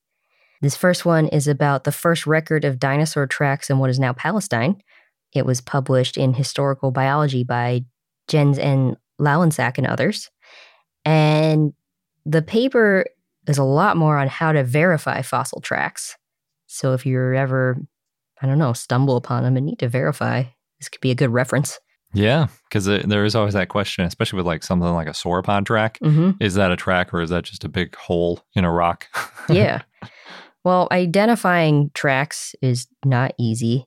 This first one is about the first record of dinosaur tracks in what is now Palestine. It was published in Historical Biology by Jens N. Lallensack and others. And the paper is a lot more on how to verify fossil tracks. So if you're ever, I don't know, stumble upon them and need to verify, this could be a good reference. Yeah, because there is always that question, especially with like something like a sauropod track. hmm Is that a track or is that just a big hole in a rock? yeah. [LAUGHS] Well, identifying tracks is not easy.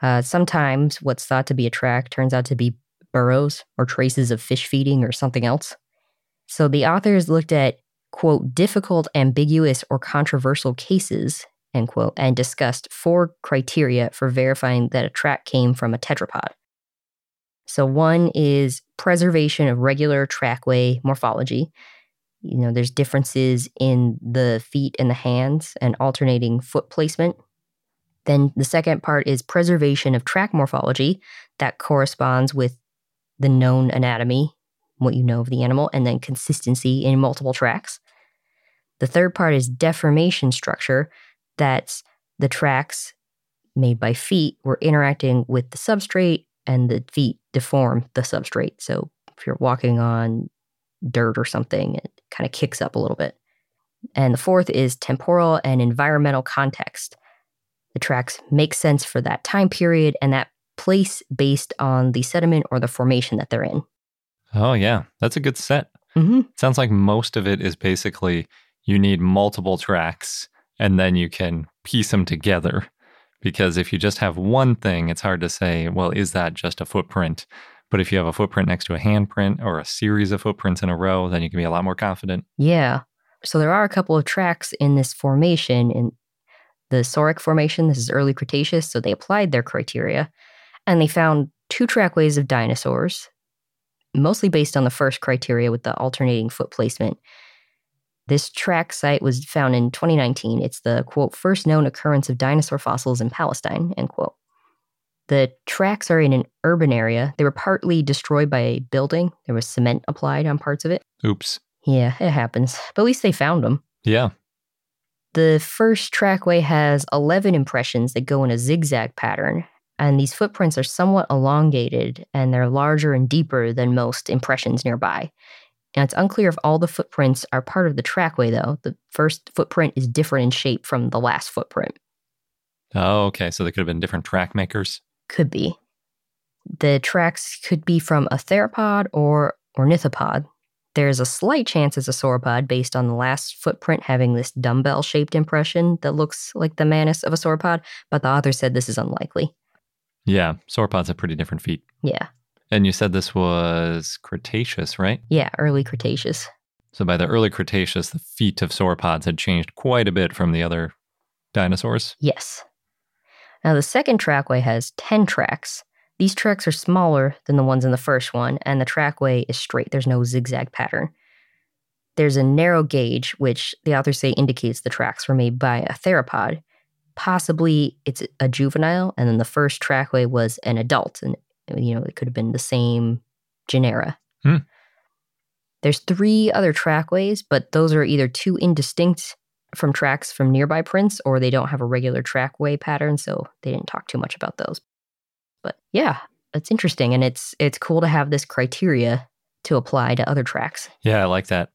Uh, sometimes what's thought to be a track turns out to be burrows or traces of fish feeding or something else. So the authors looked at, quote, difficult, ambiguous, or controversial cases, end quote, and discussed four criteria for verifying that a track came from a tetrapod. So one is preservation of regular trackway morphology you know there's differences in the feet and the hands and alternating foot placement. Then the second part is preservation of track morphology that corresponds with the known anatomy what you know of the animal and then consistency in multiple tracks. The third part is deformation structure that's the tracks made by feet were interacting with the substrate and the feet deform the substrate. So if you're walking on dirt or something, kind of kicks up a little bit. And the fourth is temporal and environmental context. The tracks make sense for that time period and that place based on the sediment or the formation that they're in. oh, yeah. That's a good set. Mm-hmm. Sounds like most of it is basically you need multiple tracks and then you can piece them together. Because if you just have one thing, it's hard to say, well, is that just a footprint? But if you have a footprint next to a handprint or a series of footprints in a row, then you can be a lot more confident. Yeah. So there are a couple of tracks in this formation in the Sauric formation. This is early Cretaceous. So they applied their criteria and they found two trackways of dinosaurs, mostly based on the first criteria with the alternating foot placement. This track site was found in 2019. It's the quote, first known occurrence of dinosaur fossils in Palestine, end quote. The tracks are in an urban area. They were partly destroyed by a building. There was cement applied on parts of it. Oops. Yeah, it happens. But at least they found them. Yeah. The first trackway has 11 impressions that go in a zigzag pattern, and these footprints are somewhat elongated and they're larger and deeper than most impressions nearby. And it's unclear if all the footprints are part of the trackway, though. The first footprint is different in shape from the last footprint. Oh, okay. So they could have been different track makers. Could be. The tracks could be from a theropod or ornithopod. There's a slight chance it's a sauropod based on the last footprint having this dumbbell shaped impression that looks like the manus of a sauropod, but the author said this is unlikely. Yeah. Sauropods have pretty different feet. Yeah. And you said this was Cretaceous, right? Yeah, early Cretaceous. So by the early Cretaceous, the feet of sauropods had changed quite a bit from the other dinosaurs. Yes. Now, the second trackway has 10 tracks. These tracks are smaller than the ones in the first one, and the trackway is straight. There's no zigzag pattern. There's a narrow gauge, which the authors say indicates the tracks were made by a theropod. Possibly it's a juvenile, and then the first trackway was an adult, and you know it could have been the same genera. Hmm. There's three other trackways, but those are either too indistinct from tracks from nearby prints or they don't have a regular trackway pattern, so they didn't talk too much about those. But yeah, it's interesting and it's it's cool to have this criteria to apply to other tracks. Yeah, I like that.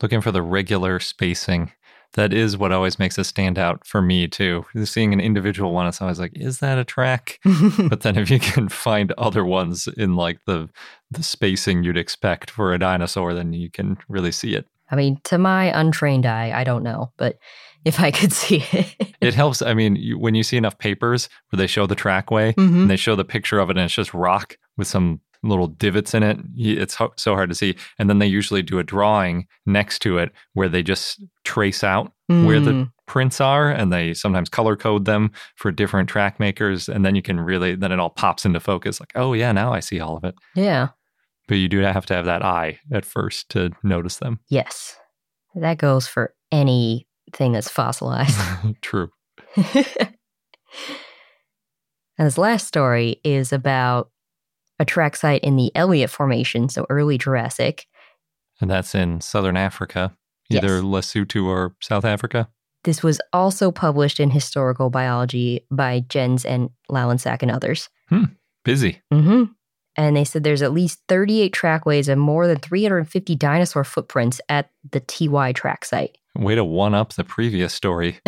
Looking for the regular spacing. That is what always makes it stand out for me too. Seeing an individual one, it's always like, is that a track? [LAUGHS] but then if you can find other ones in like the the spacing you'd expect for a dinosaur, then you can really see it. I mean, to my untrained eye, I don't know, but [LAUGHS] if I could see it. It helps. I mean, you, when you see enough papers where they show the trackway Mhm. and they show the picture of it and it's just rock with some little divots in it. It's ho- so hard to see. And then they usually do a drawing next to it where they just trace out where the Mm, prints are and they sometimes color code them for different track makers. And then you can really, then it all pops into focus like, oh, yeah, now I see all of it. yeah. But you do have to have that eye at first to notice them. Yes. That goes for anything that's fossilized. [LAUGHS] True. and [LAUGHS] this last story is about a track site in the Elliot Formation, so early Jurassic. And that's in southern Africa, either Yes. Lesotho or South Africa. This was also published in Historical Biology by Jens and Lallensack and others. Busy. hmm And they said there's at least 38 trackways and more than 350 dinosaur footprints at the TY track site. Way to one up the previous story. [LAUGHS]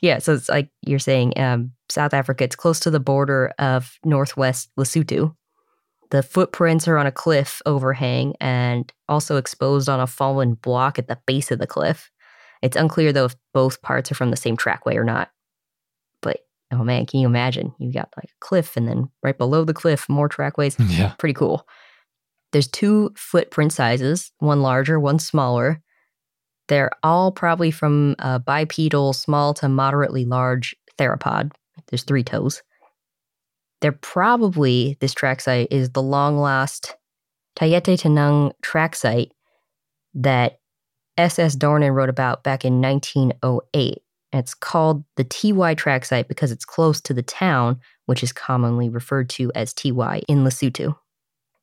yeah, so it's like you're saying, um, South Africa, it's close to the border of northwest Lesotho. The footprints are on a cliff overhang and also exposed on a fallen block at the base of the cliff. It's unclear though if both parts are from the same trackway or not. Oh man, can you imagine? You got like a cliff and then right below the cliff, more trackways. [LAUGHS] yeah. Pretty cool. There's two footprint sizes, one larger, one smaller. They're all probably from a bipedal, small to moderately large theropod. There's three toes. They're probably, this track site is the long lost Teyateyaneng track site that S.S. Dornan wrote about back in 1908. It's called the TY track site because it's close to the town, which is commonly referred to as TY in Lesotho.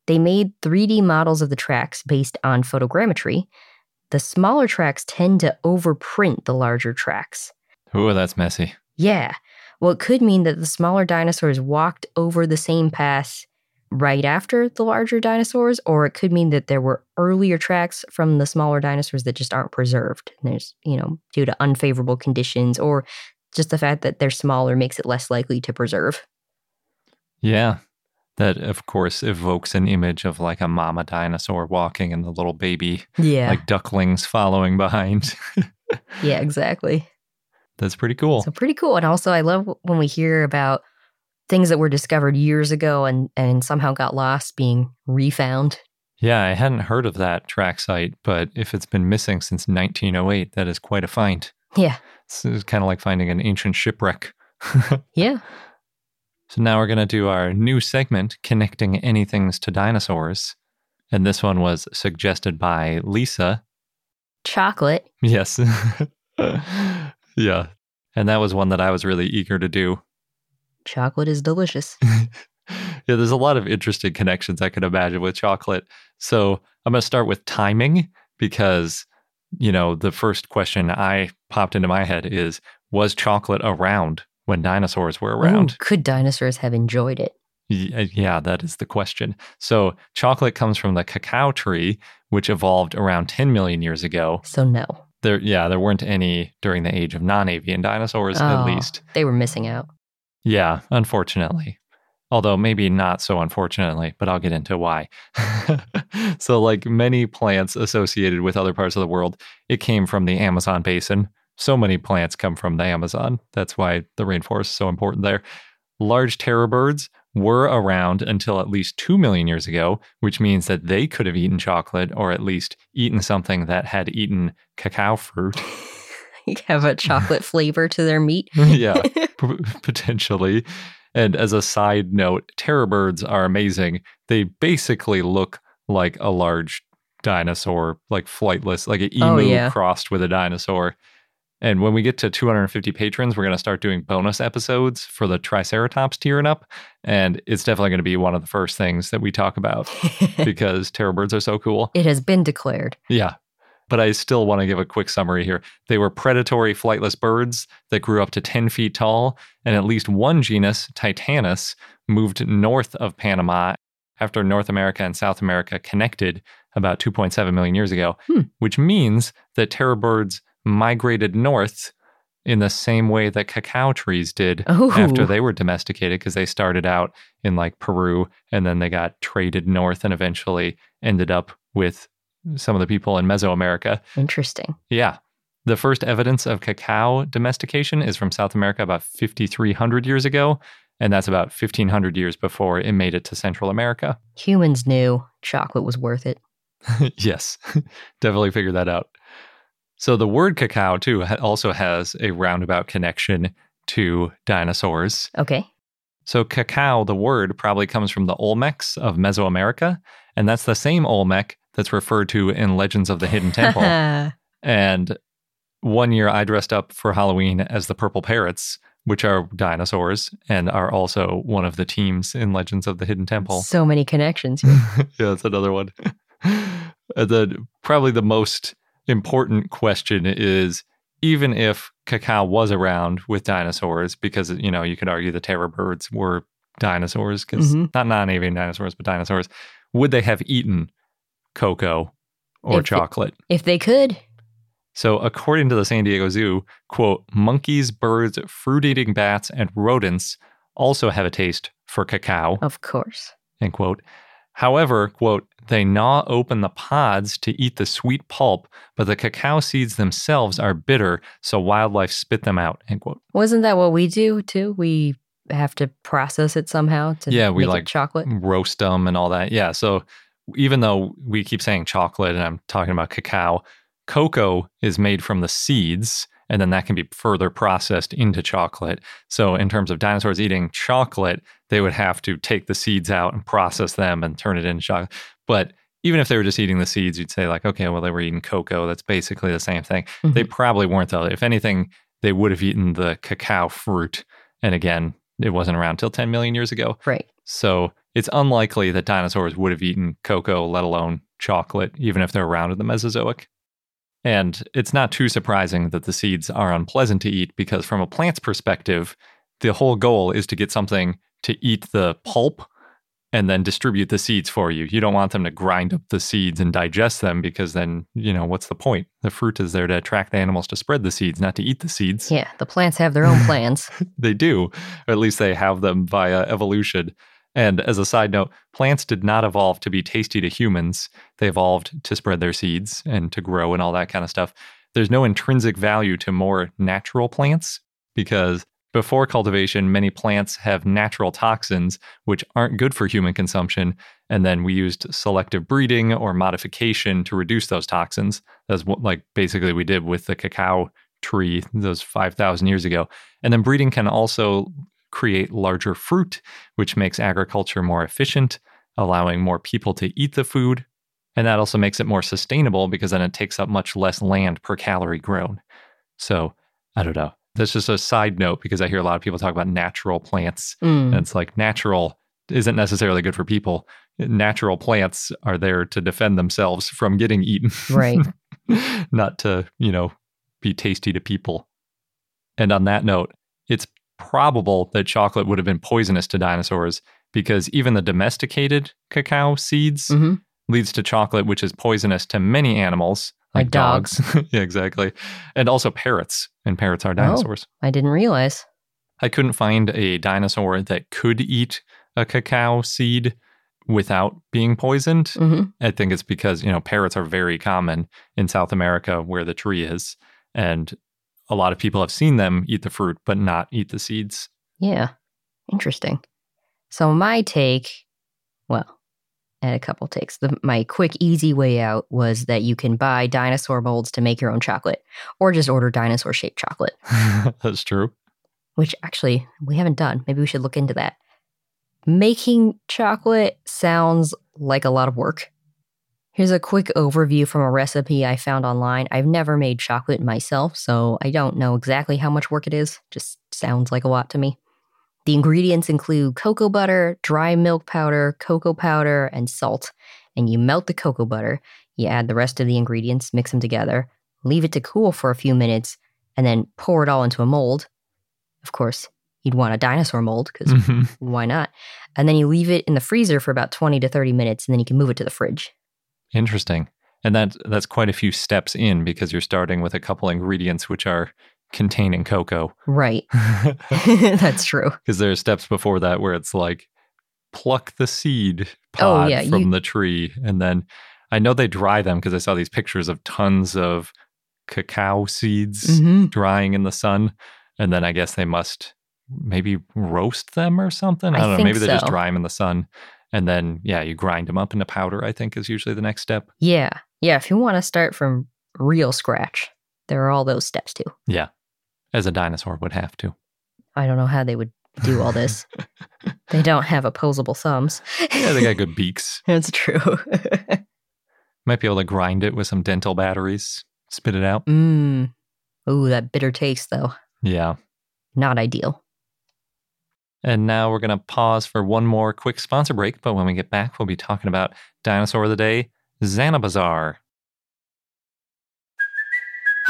They made 3D models of the tracks based on photogrammetry. The smaller tracks tend to overprint the larger tracks. Ooh, that's messy. Yeah. Well, it could mean that the smaller dinosaurs walked over the same path right after the larger dinosaurs, or it could mean that there were earlier tracks from the smaller dinosaurs that just aren't preserved. And there's, you know, due to unfavorable conditions, or just the fact that they're smaller makes it less likely to preserve. Yeah. That, of course, evokes an image of like a mama dinosaur walking and the little baby, Yeah. like ducklings following behind. [LAUGHS] yeah, exactly. That's pretty cool. So pretty cool. And also I love when we hear about things that were discovered years ago and, and somehow got lost being refound. yeah, I hadn't heard of that track site, but if it's been missing since 1908, that is quite a find. Yeah. It's, it's kind of like finding an ancient shipwreck. [LAUGHS] Yeah. So now we're going to do our new segment, Connecting Anythings to Dinosaurs. And this one was suggested by Lisa. Chocolate. Yes. [LAUGHS] yeah. And that was one that I was really eager to do. Chocolate is delicious. [LAUGHS] yeah, there's a lot of interesting connections I could imagine with chocolate. So I'm going to start with timing because, you know, the first question I popped into my head is Was chocolate around when dinosaurs were around? Ooh, could dinosaurs have enjoyed it? Uh, Yeah, that is the question. So, chocolate comes from the cacao tree, which evolved around 10 million years ago. So no. There, yeah, there weren't any during the age of non-avian dinosaurs, at Oh, least. They were missing out. Yeah, unfortunately. Although maybe not so unfortunately, but I'll get into why. [LAUGHS] so, like many plants associated with other parts of the world, it came from the Amazon basin. So many plants come from the Amazon. That's why the rainforest is so important there. Large terror birds were around until at least 2 million years ago, which means that they could have eaten chocolate or at least eaten something that had eaten cacao fruit. [LAUGHS] [LAUGHS] have a chocolate [LAUGHS] flavor to their meat. [LAUGHS] yeah, p- potentially. And as a side note, terror birds are amazing. They basically look like a large dinosaur, like flightless, like an oh, emu Oh, yeah. crossed with a dinosaur. And when we get to 250 patrons, we're going to start doing bonus episodes for the Triceratops tearing up. And it's definitely going to be one of the first things that we talk about because terror birds are so cool. it has been declared. Yeah. But I still want to give a quick summary here. They were predatory flightless birds that grew up to 10 feet tall, and at least one genus, Titanis, moved north of Panama after North America and South America connected about 2.7 million years ago, Hmm. which means that terror birds migrated north in the same way that cacao trees did Oh. after they were domesticated because they started out in like Peru and then they got traded north and eventually ended up with some of the people in Mesoamerica. Interesting. Yeah. The first evidence of cacao domestication is from South America about 5,300 years ago. And that's about 1500 years before it made it to Central America. Humans knew chocolate was worth it. [LAUGHS] yes, [LAUGHS] definitely figured that out. So the word cacao, too, also has a roundabout connection to dinosaurs. Okay. So cacao, the word, probably comes from the Olmecs of Mesoamerica. And that's the same Olmec that's referred to in Legends of the Hidden Temple. [LAUGHS] and one year I dressed up for Halloween as the Purple Parrots, which are dinosaurs and are also one of the teams in Legends of the Hidden Temple. so many connections. here. [LAUGHS] yeah, that's another one. [LAUGHS] and then probably the most important question is even if cacao was around with dinosaurs, because you know you could argue the terror birds were dinosaurs, because Mhm. not non-avian dinosaurs, but dinosaurs, would they have eaten cocoa or If chocolate? if they could, So, according to the San Diego Zoo, quote, monkeys, birds, fruit eating bats, and rodents also have a taste for cacao, of course. end quote. However, quote, they gnaw open the pods to eat the sweet pulp, but the cacao seeds themselves are bitter, so wildlife spit them out, end quote. Wasn't that what we do too? We have to process it somehow to Yeah, we like- chocolate. roast them and all that. Yeah. So even though we keep saying chocolate and I'm talking about cacao, cocoa is made from the seeds and then that can be further processed into chocolate. So in terms of dinosaurs eating chocolate, they would have to take the seeds out and process them and turn it into chocolate. But even if they were just eating the seeds, you'd say like, okay, well they were eating cocoa. That's basically the same thing. Mm-hmm. They probably weren't though. If anything, they would have eaten the cacao fruit. And again, it wasn't around till 10 million years ago. Right. So it's unlikely that dinosaurs would have eaten cocoa, let alone chocolate, even if they're around in the Mesozoic. And it's not too surprising that the seeds are unpleasant to eat because, from a plant's perspective, the whole goal is to get something to eat the pulp and then distribute the seeds for you. You don't want them to grind up the seeds and digest them because then, you know, what's the point? The fruit is there to attract the animals to spread the seeds, not to eat the seeds Yeah, the plants have their own plans. [LAUGHS] they do, or at least they have them via evolution. And as a side note, plants did not evolve to be tasty to humans. They evolved to spread their seeds and to grow and all that kind of stuff. There's no intrinsic value to more natural plants because before cultivation, many plants have natural toxins which aren't good for human consumption. And then we used selective breeding or modification to reduce those toxins. That's what, like, basically we did with the cacao tree those 5,000 years ago. And then breeding can also create larger fruit, which makes agriculture more efficient, allowing more people to eat the food. And that also makes it more sustainable because then it takes up much less land per calorie grown. So I don't know. That's just a side note because I hear a lot of people talk about natural plants. Mm, And it's like natural isn't necessarily good for people. Natural plants are there to defend themselves from getting eaten. Right. [LAUGHS] Not to, you know, be tasty to people. And on that note, it's probable that chocolate would have been poisonous to dinosaurs because even the domesticated cacao seeds hmm leads to chocolate, which is poisonous to many animals, like, Like dogs. [LAUGHS] yeah, exactly. And also parrots. And parrots are dinosaurs. I didn't realize. I couldn't find a dinosaur that could eat a cacao seed without being poisoned. hmm I think it's because, you know, parrots are very common in South America where the tree is. And a lot of people have seen them eat the fruit, but not eat the seeds. Yeah. Interesting. So my take, well, I had a couple takes. The, my quick, easy way out was that you can buy dinosaur molds to make your own chocolate, or just order dinosaur shaped chocolate, [LAUGHS] That's true. which actually we haven't done. Maybe we should look into that. Making chocolate sounds like a lot of work. Here's a quick overview from a recipe I found online. I've never made chocolate myself, so I don't know exactly how much work it is. Just sounds like a lot to me. The ingredients include cocoa butter, dry milk powder, cocoa powder, and salt. And you melt the cocoa butter, you add the rest of the ingredients, mix them together, leave it to cool for a few minutes, and then pour it all into a mold. Of course, you'd want a dinosaur mold because Mhm. why not? And then you leave it in the freezer for about 20 to 30 minutes, and then you can move it to the fridge. Interesting. And that that's quite a few steps in because you're starting with a couple ingredients which are containing cocoa. Right. [LAUGHS] [LAUGHS] That's true. Because there are steps before that where it's like pluck the seed Oh, pod yeah, from you- the tree. And then I know they dry them because I saw these pictures of tons of cacao seeds hmm drying in the sun. And then I guess they must maybe roast them or something. I I don't know. Maybe they just dry them in the sun. And then, yeah, you grind them up into powder, I think is usually the next step. Yeah. Yeah. If you want to start from real scratch, there are all those steps too. Yeah. As a dinosaur would have to. I don't know how they would do all this. [LAUGHS] they don't have opposable thumbs. Yeah, they got good [LAUGHS] beaks. That's true. [LAUGHS] Might be able to grind it with some dental batteries, spit it out. Mmm. Ooh, that bitter taste, though. Yeah. Not ideal. And now we're going to pause for one more quick sponsor break. But when we get back, we'll be talking about Dinosaur of the Day, Zanabazar.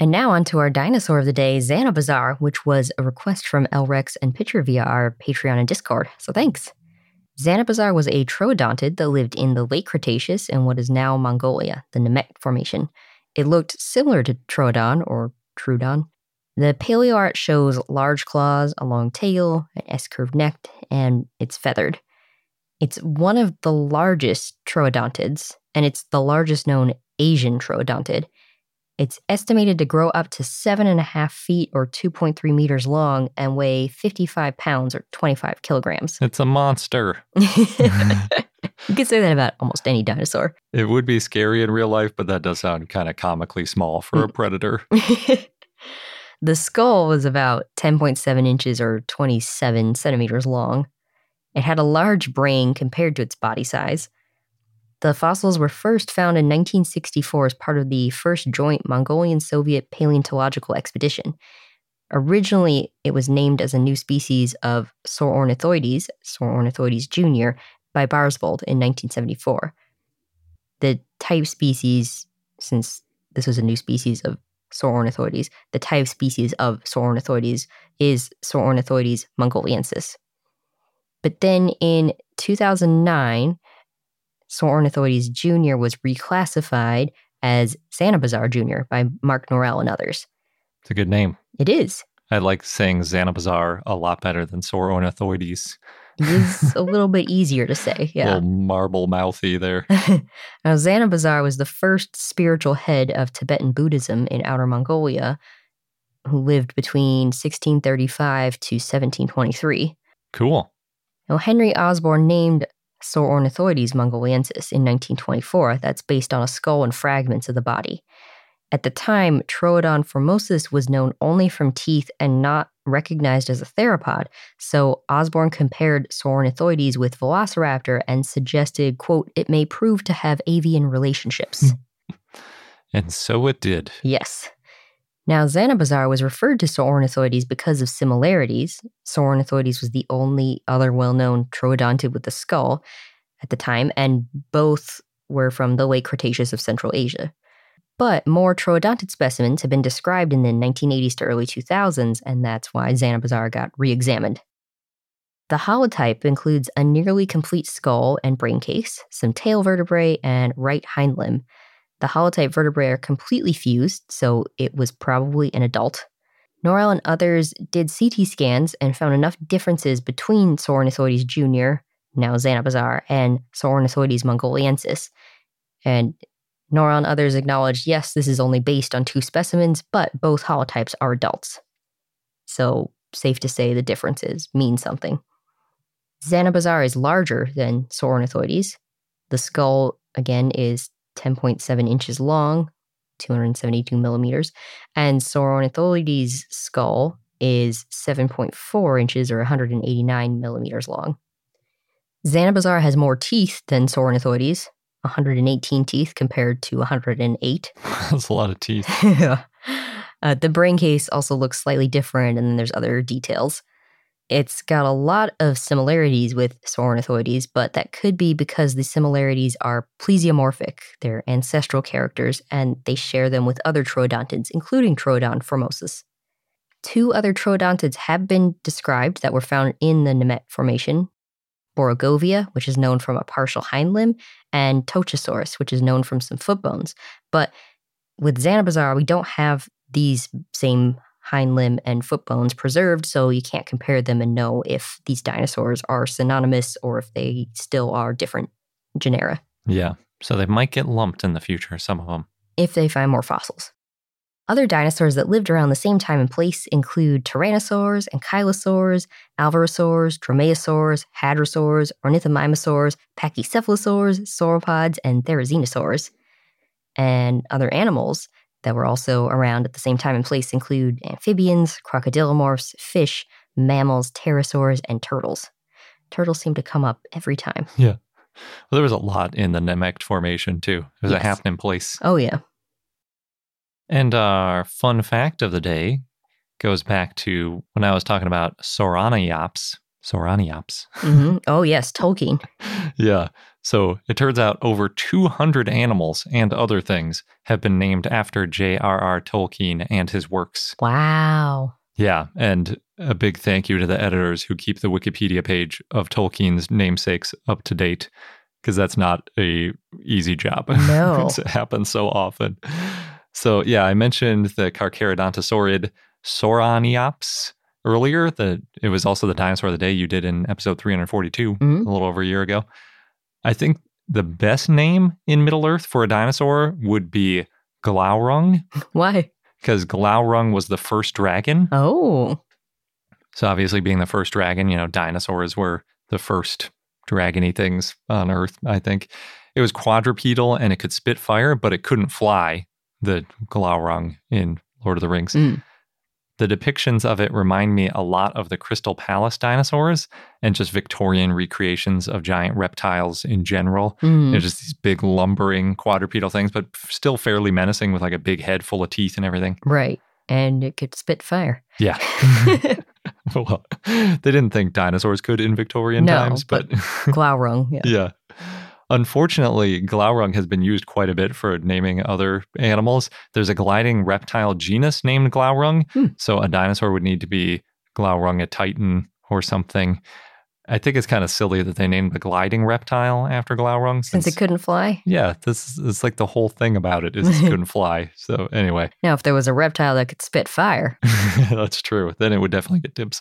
And now on to our dinosaur of the day, Zanabazar, which was a request from Elrex and Pitcher via our Patreon and Discord. So thanks. Zanabazar was a troodontid that lived in the late Cretaceous in what is now Mongolia, the Nemegt Formation. It looked similar to Troodon or Trudon. The paleoart shows large claws, a long tail, an S-curved neck, and it's feathered. It's one of the largest troodontids, and it's the largest known Asian troodontid. It's estimated to grow up to seven and a half feet or 2.3 meters long and weigh 55 pounds or 25 kilograms. It's a monster. [LAUGHS] you could say that about almost any dinosaur. It would be scary in real life, but that does sound kind of comically small for a mm. predator. [LAUGHS] the skull was about 10.7 inches or 27 centimeters long. It had a large brain compared to its body size. The fossils were first found in 1964 as part of the first joint Mongolian Soviet paleontological expedition. Originally, it was named as a new species of Saurornithoides, Saurornithoides jr., by Barsbold in 1974. The type species, since this was a new species of Saurornithoides, the type species of Saurornithoides is Saurornithoides mongoliensis. But then in 2009, Saurornithoides Jr. was reclassified as Zanabazar Jr. by Mark Norell and others. It's a good name. It is. I like saying Zanabazar a lot better than Saurornithoides. It is [LAUGHS] a little bit easier to say. Yeah. Little marble mouthy there. [LAUGHS] now, Zanabazar was the first spiritual head of Tibetan Buddhism in Outer Mongolia, who lived between 1635 to 1723. Cool. Now, Henry Osborn named Saurornithoides mongoliensis in 1924. That's based on a skull and fragments of the body. At the time, Troodon formosus was known only from teeth and not recognized as a theropod, so Osborn compared Saurornithoides with Velociraptor and suggested, quote, it may prove to have avian relationships. [LAUGHS] And so it did. yes. Now, Zanabazar was referred to Saurornithoides because of similarities. Saurornithoides was the only other well known troodontid with a skull at the time, and both were from the late Cretaceous of Central Asia. But more troodontid specimens have been described in the 1980s to early 2000s, and that's why Zanabazar got re examined. The holotype includes a nearly complete skull and brain case, some tail vertebrae, and right hind limb. The holotype vertebrae are completely fused, so it was probably an adult. Norell and others did CT scans and found enough differences between Saurornithoides jr., now Zanabazar, and Saurornithoides mongoliensis. And Norell and others acknowledged yes, this is only based on two specimens, but both holotypes are adults. So, safe to say the differences mean something. Zanabazar is larger than Saurornithoides. The skull, again, is 10.7 inches long, 272 millimeters, and Saurornithoides' skull is 7.4 inches or 189 millimeters long. Zanabazar has more teeth than Saurornithoides, 118 teeth compared to 108. [LAUGHS] That's a lot of teeth. Yeah. [LAUGHS] uh, the brain case also looks slightly different, and then there's other details. It's got a lot of similarities with Saurornithoides, but that could be because the similarities are plesiomorphic. They're ancestral characters, and they share them with other troodontids, including Troodon formosus. Two other troodontids have been described that were found in the Nemegt Formation Borogovia, which is known from a partial hind limb, and Tochisaurus, which is known from some foot bones. But with Zanabazar, we don't have these same hind limb and foot bones preserved, so you can't compare them and know if these dinosaurs are synonymous or if they still are different genera, Yeah. So they might get lumped in the future, some of them. if they find more fossils. Other dinosaurs that lived around the same time and place include tyrannosaurs, ankylosaurs, alvarezsaurs, dromaeosaurs, hadrosaurs, ornithomimosaurs, pachycephalosaurs, sauropods, and therizinosaurs. And other animals that were also around at the same time and place include amphibians, crocodilomorphs, fish, mammals, pterosaurs, and turtles. Turtles seem to come up every time. Yeah. Well, there was a lot in the Nemegt formation too. It was Yes. a happening place. Oh, yeah. And our fun fact of the day goes back to when I was talking about Sauroniops. Sauroniops. hmm [LAUGHS] Oh, yes. Tolkien. yeah. So it turns out over 200 animals and other things have been named after J.R.R. Tolkien and his works. Wow. Yeah. And a big thank you to the editors who keep the Wikipedia page of Tolkien's namesakes up to date, because that's not a easy job. [LAUGHS] No. it happens so often. So, yeah, I mentioned the Carcharodontosaurid Sauroniops earlier. The, it was also the dinosaur of the day you did in episode 342, Mhm. a little over a year ago. I think the best name in Middle Earth for a dinosaur would be Glaurung, Why? because Glaurung was the first dragon. Oh. So obviously, being the first dragon, you know, dinosaurs were the first dragony things on Earth. I think it was quadrupedal and it could spit fire, but it couldn't fly. The Glaurung in Lord of the Rings. Mm. The depictions of it remind me a lot of the Crystal Palace dinosaurs and just Victorian recreations of giant reptiles in general. Mm. They're just these big lumbering quadrupedal things, but still fairly menacing with like a big head full of teeth and everything. Right. And it could spit fire. Yeah. [LAUGHS] [LAUGHS] well, [LAUGHS] they didn't think dinosaurs could in Victorian No, times, but, Glaurung. Yeah. yeah. Unfortunately, Glaurung has been used quite a bit for naming other animals. There's a gliding reptile genus named Glaurung, Hmm. so a dinosaur would need to be Glaurung a titan or something. I think it's kind of silly that they named the gliding reptile after Glaurung. Since it couldn't fly. yeah, this is like the whole thing about it is it [LAUGHS] couldn't fly. So anyway, Now, if there was a reptile that could spit fire, [LAUGHS] That's true. Then it would definitely get dibs.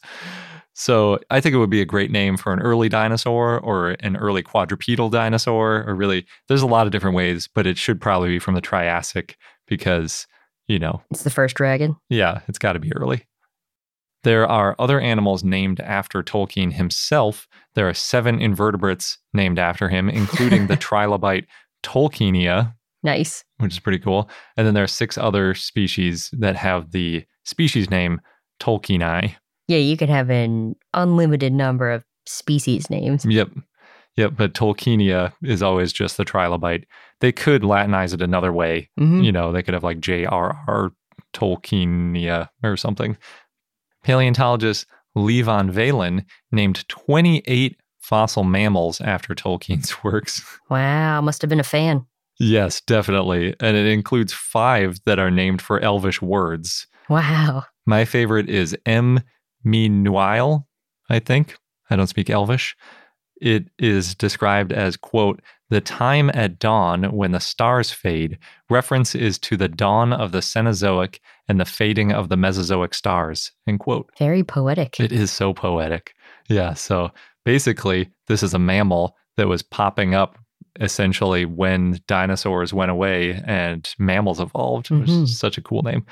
So I think it would be a great name for an early dinosaur or an early quadrupedal dinosaur, or really, there's a lot of different ways, but it should probably be from the Triassic because, you know, it's the first dragon. yeah, it's got to be early. There are other animals named after Tolkien himself. There are seven invertebrates named after him, including the [LAUGHS] trilobite Tolkienia, Nice. which is pretty cool. And then there are six other species that have the species name Tolkieni. Yeah, you could have an unlimited number of species names. Yep. Yep. But Tolkienia is always just the trilobite. They could Latinize it another way. Mhm. You know, they could have like J.R.R. Tolkienia or something. Paleontologist Leigh Van Valen named 28 fossil mammals after Tolkien's [LAUGHS] works. Wow, must have been a fan. yes, definitely. And it includes five that are named for Elvish words. Wow. My favorite is M. Meanwhile, I think. I don't speak Elvish. It is described as, quote, the time at dawn when the stars fade. Reference is to the dawn of the Cenozoic and the fading of the Mesozoic stars, end quote. Very poetic. It is so poetic. Yeah. So basically, this is a mammal that was popping up essentially when dinosaurs went away and mammals evolved, which Mhm. is such a cool name.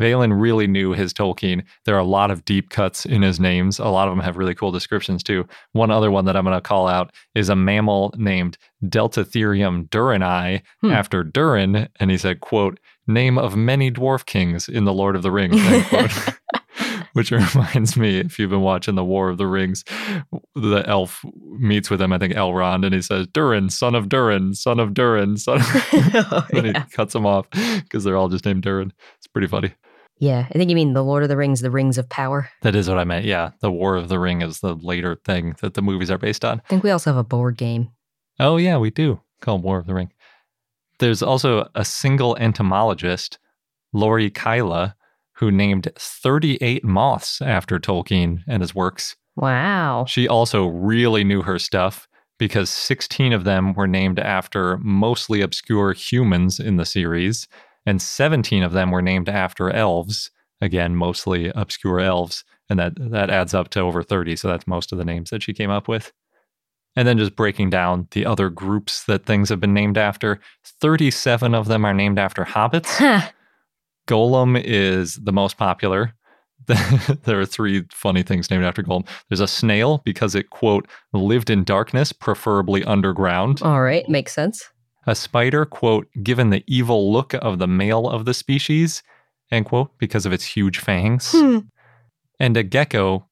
Valen really knew his Tolkien. There are a lot of deep cuts in his names. A lot of them have really cool descriptions too. One other one that I'm going to call out is a mammal named Deltatherium durini Hmm. after Durin. And he said, quote, name of many dwarf kings in the Lord of the Rings, [LAUGHS] which reminds me, if you've been watching the War of the Rings, the elf meets with him, I think Elrond, and he says, Durin, son of Durin, son of Durin, son of... [LAUGHS] Oh, [LAUGHS] and yeah. he cuts them off because they're all just named Durin. It's pretty funny. Yeah, I think you mean the Lord of the Rings, the Rings of Power. That is what I meant. Yeah. The War of the Ring is the later thing that the movies are based on. I think we also have a board game. Oh, yeah, we do. Called War of the Ring. There's also a single entomologist, Lauri Kaila, who named 38 moths after Tolkien and his works. Wow. She also really knew her stuff because 16 of them were named after mostly obscure humans in the series, and 17 of them were named after elves. Again, mostly obscure elves. And that, that adds up to over 30. So that's most of the names that she came up with. And then just breaking down the other groups that things have been named after 37 of them are named after hobbits. [LAUGHS] Gollum is the most popular. [LAUGHS] there are three funny things named after Gollum. There's a snail because it, quote, lived in darkness, preferably underground. All right, makes sense. A spider, quote, given the evil look of the male of the species, end quote, because of its huge fangs. Hmm. And a gecko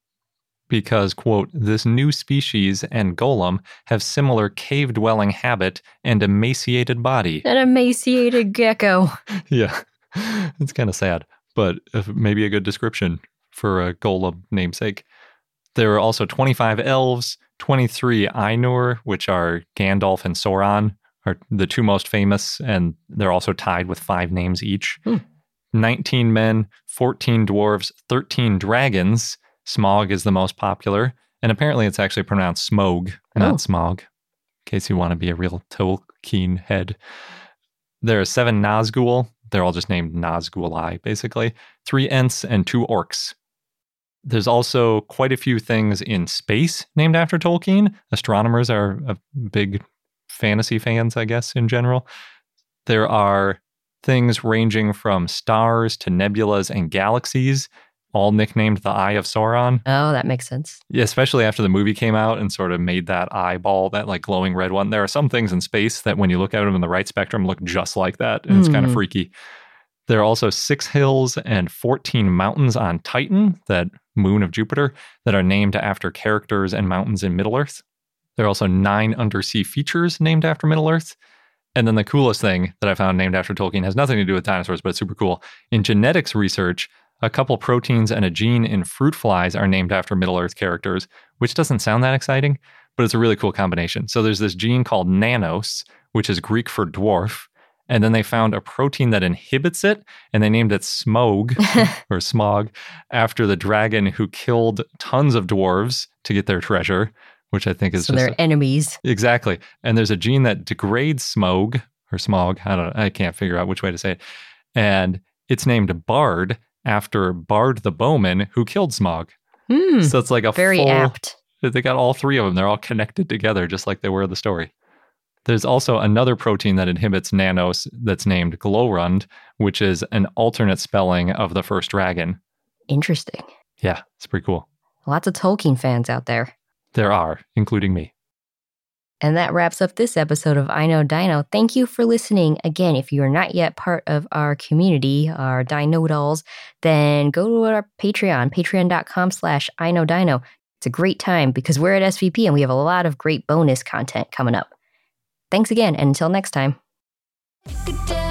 because, quote, this new species and Gollum have similar cave dwelling habit and emaciated body. An emaciated gecko. [LAUGHS] Yeah, it's kind of sad, but maybe a good description for a Gollum namesake. There are also 25 elves, 23 Ainur, which are Gandalf and Sauron, are the two most famous, and they're also tied with five names each. Hmm. 19 men, 14 dwarves, 13 dragons. Smaug is the most popular, and apparently it's actually pronounced Smog, not Oh. Smog, in case you want to be a real Tolkien head. There are seven Nazgul. They're all just named Nazgulai, basically. Three Ents and two Orcs. There's also quite a few things in space named after Tolkien. Astronomers are a big fantasy fans, I guess, in general. There are things ranging from stars to nebulas and galaxies, all nicknamed the Eye of Sauron. Oh, that makes sense. Yeah, especially after the movie came out and sort of made that eyeball, that like glowing red one. There are some things in space that when you look at them in the right spectrum look just like that. And it's kind of Mhm. freaky. There are also six hills and 14 mountains on Titan, that moon of Jupiter, that are named after characters and mountains in Middle Earth. There are also nine undersea features named after Middle Earth. And then the coolest thing that I found named after Tolkien has nothing to do with dinosaurs, but it's super cool. In genetics research, a couple proteins and a gene in fruit flies are named after Middle Earth characters, which doesn't sound that exciting, but it's a really cool combination. So there's this gene called nanos, which is Greek for dwarf. And then they found a protein that inhibits it, and they named it smog [LAUGHS] or smog after the dragon who killed tons of dwarves to get their treasure, which I think is so they're enemies. Exactly. And there's a gene that degrades smog or smog. I don't I can't figure out which way to say it. And it's named Bard after Bard the bowman who killed smog. Hmm. So it's like a Very full, apt. They got all three of them. They're all connected together just like they were in the story. There's also another protein that inhibits nanos that's named Glaurung, which is an alternate spelling of the first dragon. Interesting. Yeah, it's pretty cool. Lots of Tolkien fans out there. There are, including me. And that wraps up this episode of I Know Dino. Thank you for listening. Again, if you are not yet part of our community, our Dino Dolls, then go to our Patreon, patreon.com slash I Know Dino. It's a great time because we're at SVP and we have a lot of great bonus content coming up. Thanks again, and until next time. Good day.